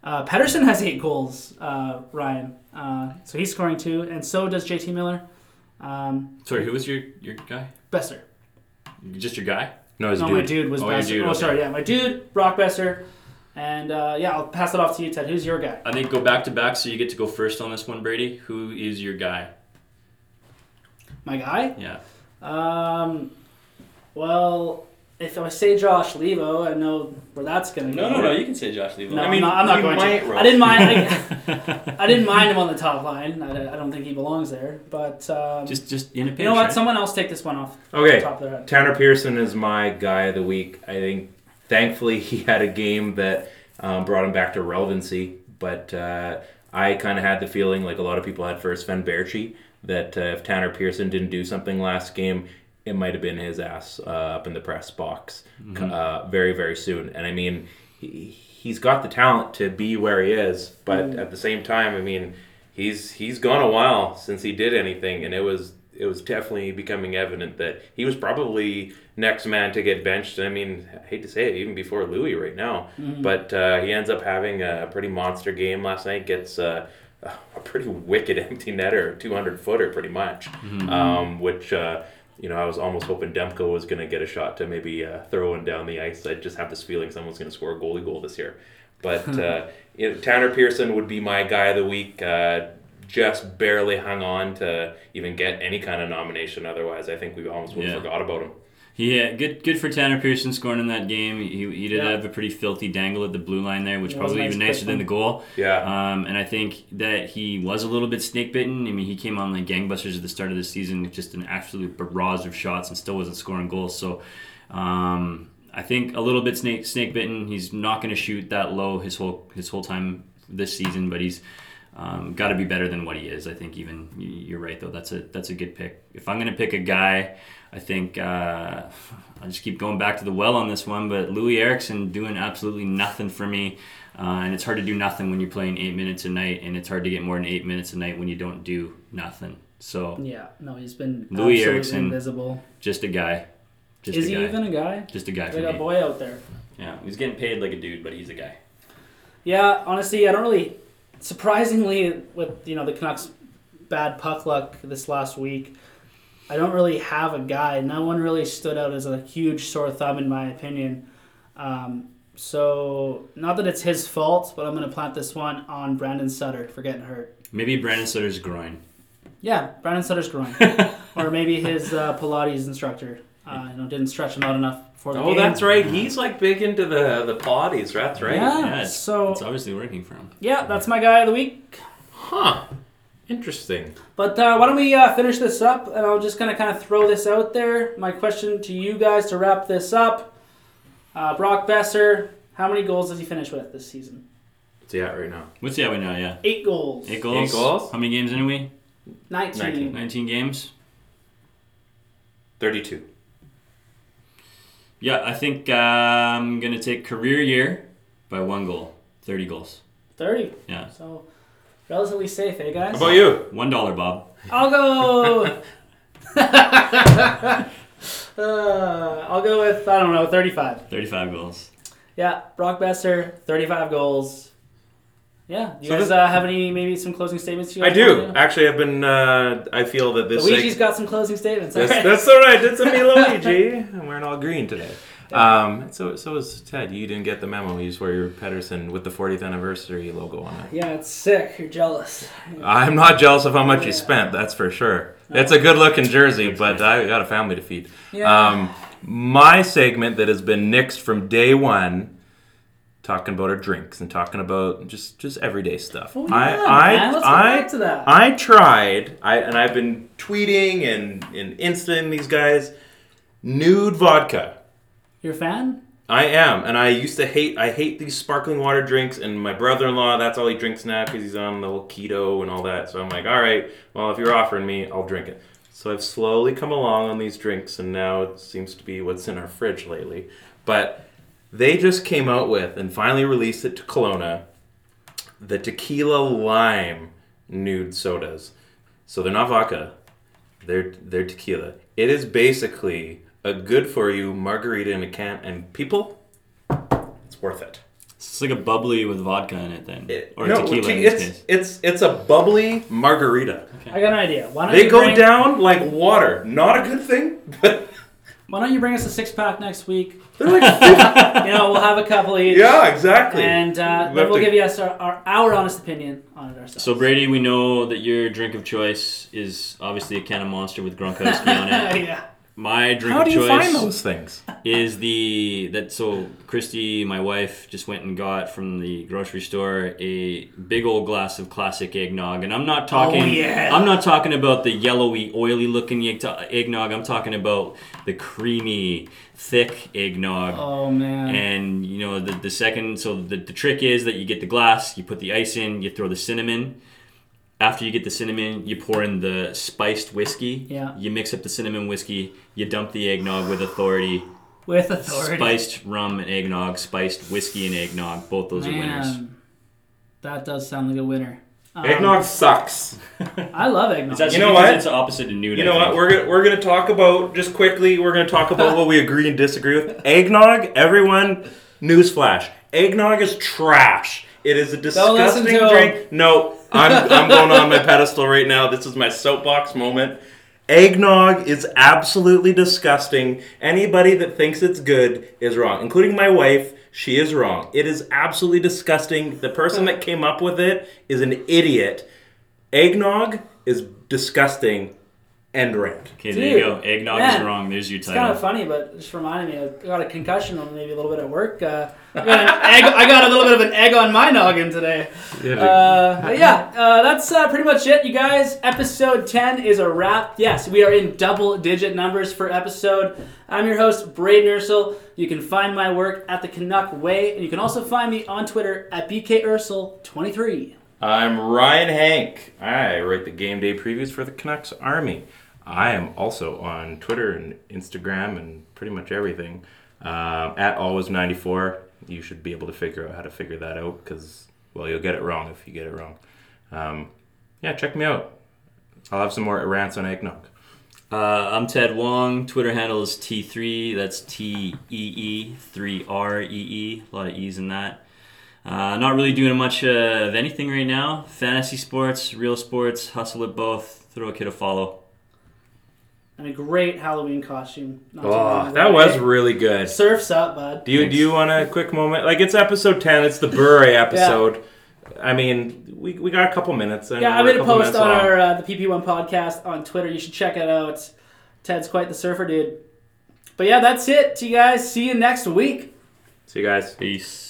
Uh, Pettersson has eight goals, uh, Ryan. Uh, so he's scoring two, and so does JT Miller. Um, Sorry, who was your your guy? Boeser. Just your guy? No, his No, dude. my dude was Oh, Boeser. dude, oh, okay. sorry, yeah, my dude, Brock Boeser. And uh, yeah, I'll pass it off to you, Ted. Who's your guy? I think go back to back, so you get to go first on this one, Brady. Who is your guy? My guy? Yeah. Um, well, if I say Josh Leivo, I know where that's gonna go. No, no, no. You can say Josh Leivo. No, I I mean, am not, I'm not going to. roll. I didn't mind. I, I didn't mind him on the top line. I, I don't think he belongs there. But um, Just just in a pinch. you know what? right? Someone else take this one off. Okay, the top of their head. Tanner Pearson is my guy of the week. I think, thankfully, he had a game that um, brought him back to relevancy. But uh, I kind of had the feeling, like a lot of people had for Sven Baertschi, that uh, if Tanner Pearson didn't do something last game, it might have been his ass uh, up in the press box uh, very, very soon. And I mean, he, he's got the talent to be where he is, but at the same time, I mean, he's he's gone a while since he did anything, and it was it was definitely becoming evident that he was probably next man to get benched. I mean, I hate to say it, even before Loui right now, but uh, he ends up having a pretty monster game last night. Gets uh, a pretty wicked empty netter, two hundred footer, pretty much, um, which. Uh, you know, I was almost hoping Demko was going to get a shot to maybe uh, throw one down the ice. I just have this feeling someone's going to score a goalie goal this year. But uh, you know, Tanner Pearson would be my guy of the week. Uh, just barely hung on to even get any kind of nomination. Otherwise, I think we almost would have Yeah. forgot about him. Yeah, good good for Tanner Pearson scoring in that game. He, he did Yeah. have a pretty filthy dangle at the blue line there, which It probably nice even nicer than the goal. Yeah. Um, and I think that he was a little bit snake bitten. I mean, he came on like gangbusters at the start of the season, just an absolute barrage of shots, and still wasn't scoring goals. So, um, I think a little bit snake snake bitten. He's not going to shoot that low his whole his whole time this season, but he's um, got to be better than what he is. I think even you're right though. That's a that's a good pick. If I'm going to pick a guy, I think uh, I just keep going back to the well on this one. But Loui Eriksson doing absolutely nothing for me. Uh, and it's hard to do nothing when you're playing eight minutes a night, and it's hard to get more than eight minutes a night when you don't do nothing. So Yeah, no, he's been Loui Eriksson. invisible. just a guy, just Is a he guy, even a guy? just a guy for Like a me. boy out there. Yeah, he's getting paid like a dude, but he's a guy. Yeah, honestly, I don't really. Surprisingly, with you know the Canucks' bad puck luck this last week, I don't really have a guy. No one really stood out as a huge sore thumb in my opinion. Um, so not that it's his fault, but I'm going to plant this one on Brandon Sutter for getting hurt. Maybe Brandon Sutter's groin. Yeah, Brandon Sutter's groin, or maybe his uh, Pilates instructor. Uh, you know, didn't stretch him out enough for the Oh, game. that's right. He's like big into the the potties. That's right. Yeah. Yeah, it's, so- it's obviously working for him. Yeah, that's my guy of the week. Huh. Interesting. But uh, why don't we uh, finish this up, and I'm just gonna kind of throw this out there. My question to you guys to wrap this up: uh, Brock Boeser, how many goals does he finish with this season? What's he at right now? What's the we now? Yeah, Eight goals. eight goals. Eight goals? How many games anyway? 19. 19. 19 games. Thirty-two. Yeah, I think uh, I'm gonna take career year by one goal, thirty goals. 30. Yeah, So relatively safe, eh, guys? How about you? one dollar, Bob. I'll go. uh, I'll go with I don't know 35. Thirty-five goals. Yeah, Brock Boeser, 35 goals. Yeah, you So guys this- uh, have any maybe some closing statements? You I guys do. wanna Actually, I've been. Uh, I feel that this. Luigi's seg- got some closing statements. That's, Alright. that's all right. It's a me, Luigi. I'm wearing all green today. Um, so so is Ted. You didn't get the memo. You just wear your Pettersson with the 40th anniversary logo on it. yeah, it's sick. You're jealous. I'm not jealous of how much you spent. That's for sure. It's a good looking jersey, but I got a family to feed. Yeah. Um, my segment that has been nixed from day one, talking about our drinks and talking about just just everyday stuff. Oh, yeah, I man. Let's get I back to that. I tried. I and I've been tweeting and and instaing these guys nude vodka. You're a fan? I am, and I used to hate. I hate these sparkling water drinks, and my brother-in-law. That's all he drinks now because he's on the keto and all that. So I'm like, all right, well, if you're offering me, I'll drink it. So I've slowly come along on these drinks, and now it seems to be what's in our fridge lately. But they just came out with and finally released it to Kelowna, the tequila lime nude sodas. So they're not vodka, they're they're tequila. It is basically a good for you margarita in a can, and people, it's worth it. It's like a bubbly with vodka in it, then, It- or no, tequila in it's, this case. it's it's a bubbly margarita. I got an idea. Why don't They you go bring, down like water. Not a good thing, but Why don't you bring us a six pack next week? they're like You know, we'll have a couple each. yeah, exactly. And uh, we then we'll to- give you us our, our, our honest opinion on it ourselves. So Brady, we know that your drink of choice is obviously a can of Monster with Gronkowski on it. yeah. My drink How of do you choice find those things? is the that so Christy, my wife, just went and got from the grocery store a big old glass of classic eggnog, and I'm not oh, talking. Oh, yeah. I'm not talking about the yellowy, oily looking eggnog. I'm talking about the creamy, thick eggnog. Oh man. And you know the, the second, so the, the trick is that you get the glass, you put the ice in, you throw the cinnamon. After you get the cinnamon, you pour in the spiced whiskey. Yeah. You mix up the cinnamon whiskey. You dump the eggnog with authority. With authority. Spiced rum and eggnog, spiced whiskey and eggnog. Both those are winners. Man, that does sound like a winner. Um, Eggnog sucks. I love eggnog. Is that You know what? It's the opposite of nude. You know what? We're gonna we're gonna talk about just quickly. We're gonna talk about what we agree and disagree with. Eggnog, everyone. Newsflash: eggnog is trash. It is a disgusting to him. drink. No, I'm I'm going on my pedestal right now. This is my soapbox moment. Eggnog is absolutely disgusting. Anybody that thinks it's good is wrong, including my wife. She is wrong. It is absolutely disgusting. The person that came up with it is an idiot. Eggnog is disgusting. End rant. Okay, there you go. Eggnog man, is wrong. There's your It's title. kind of funny, but it just reminded me. I got a concussion on maybe a little bit at work. Uh, I, got egg, I got a little bit of an egg on my noggin today. Uh, but yeah, uh, that's uh, pretty much it, you guys. Episode 10 is a wrap. Yes, we are in double digit numbers for episode. I'm your host, Braden Ursel. You can find my work at the Canuck Way, and you can also find me on Twitter at BKUrsel23. I'm Ryan Hank. I write the game day previews for the Canucks Army. I am also on Twitter and Instagram and pretty much everything. Um, at always94. You should be able to figure out how to figure that out because, well, you'll get it wrong if you get it wrong. Um, yeah, check me out. I'll have some more rants on eggnog. Uh, I'm Ted Wong. Twitter handle is T3. That's T E E 3 R E E. A lot of E's in that. Uh, not really doing much uh, of anything right now. Fantasy sports, real sports, hustle at both. Throw a kid a follow. And a great Halloween costume. Not too long Oh, ago. that was really good. Surf's up, bud. Do you do you want a quick moment? Like it's episode ten. It's the Bure episode. I mean, we, we got a couple minutes. and Yeah, I we're made a couple post minutes on long. our uh, the PP1 podcast on Twitter. You should check it out. Ted's quite the surfer dude. But yeah, that's it. To you guys. See you next week. See you guys. Peace.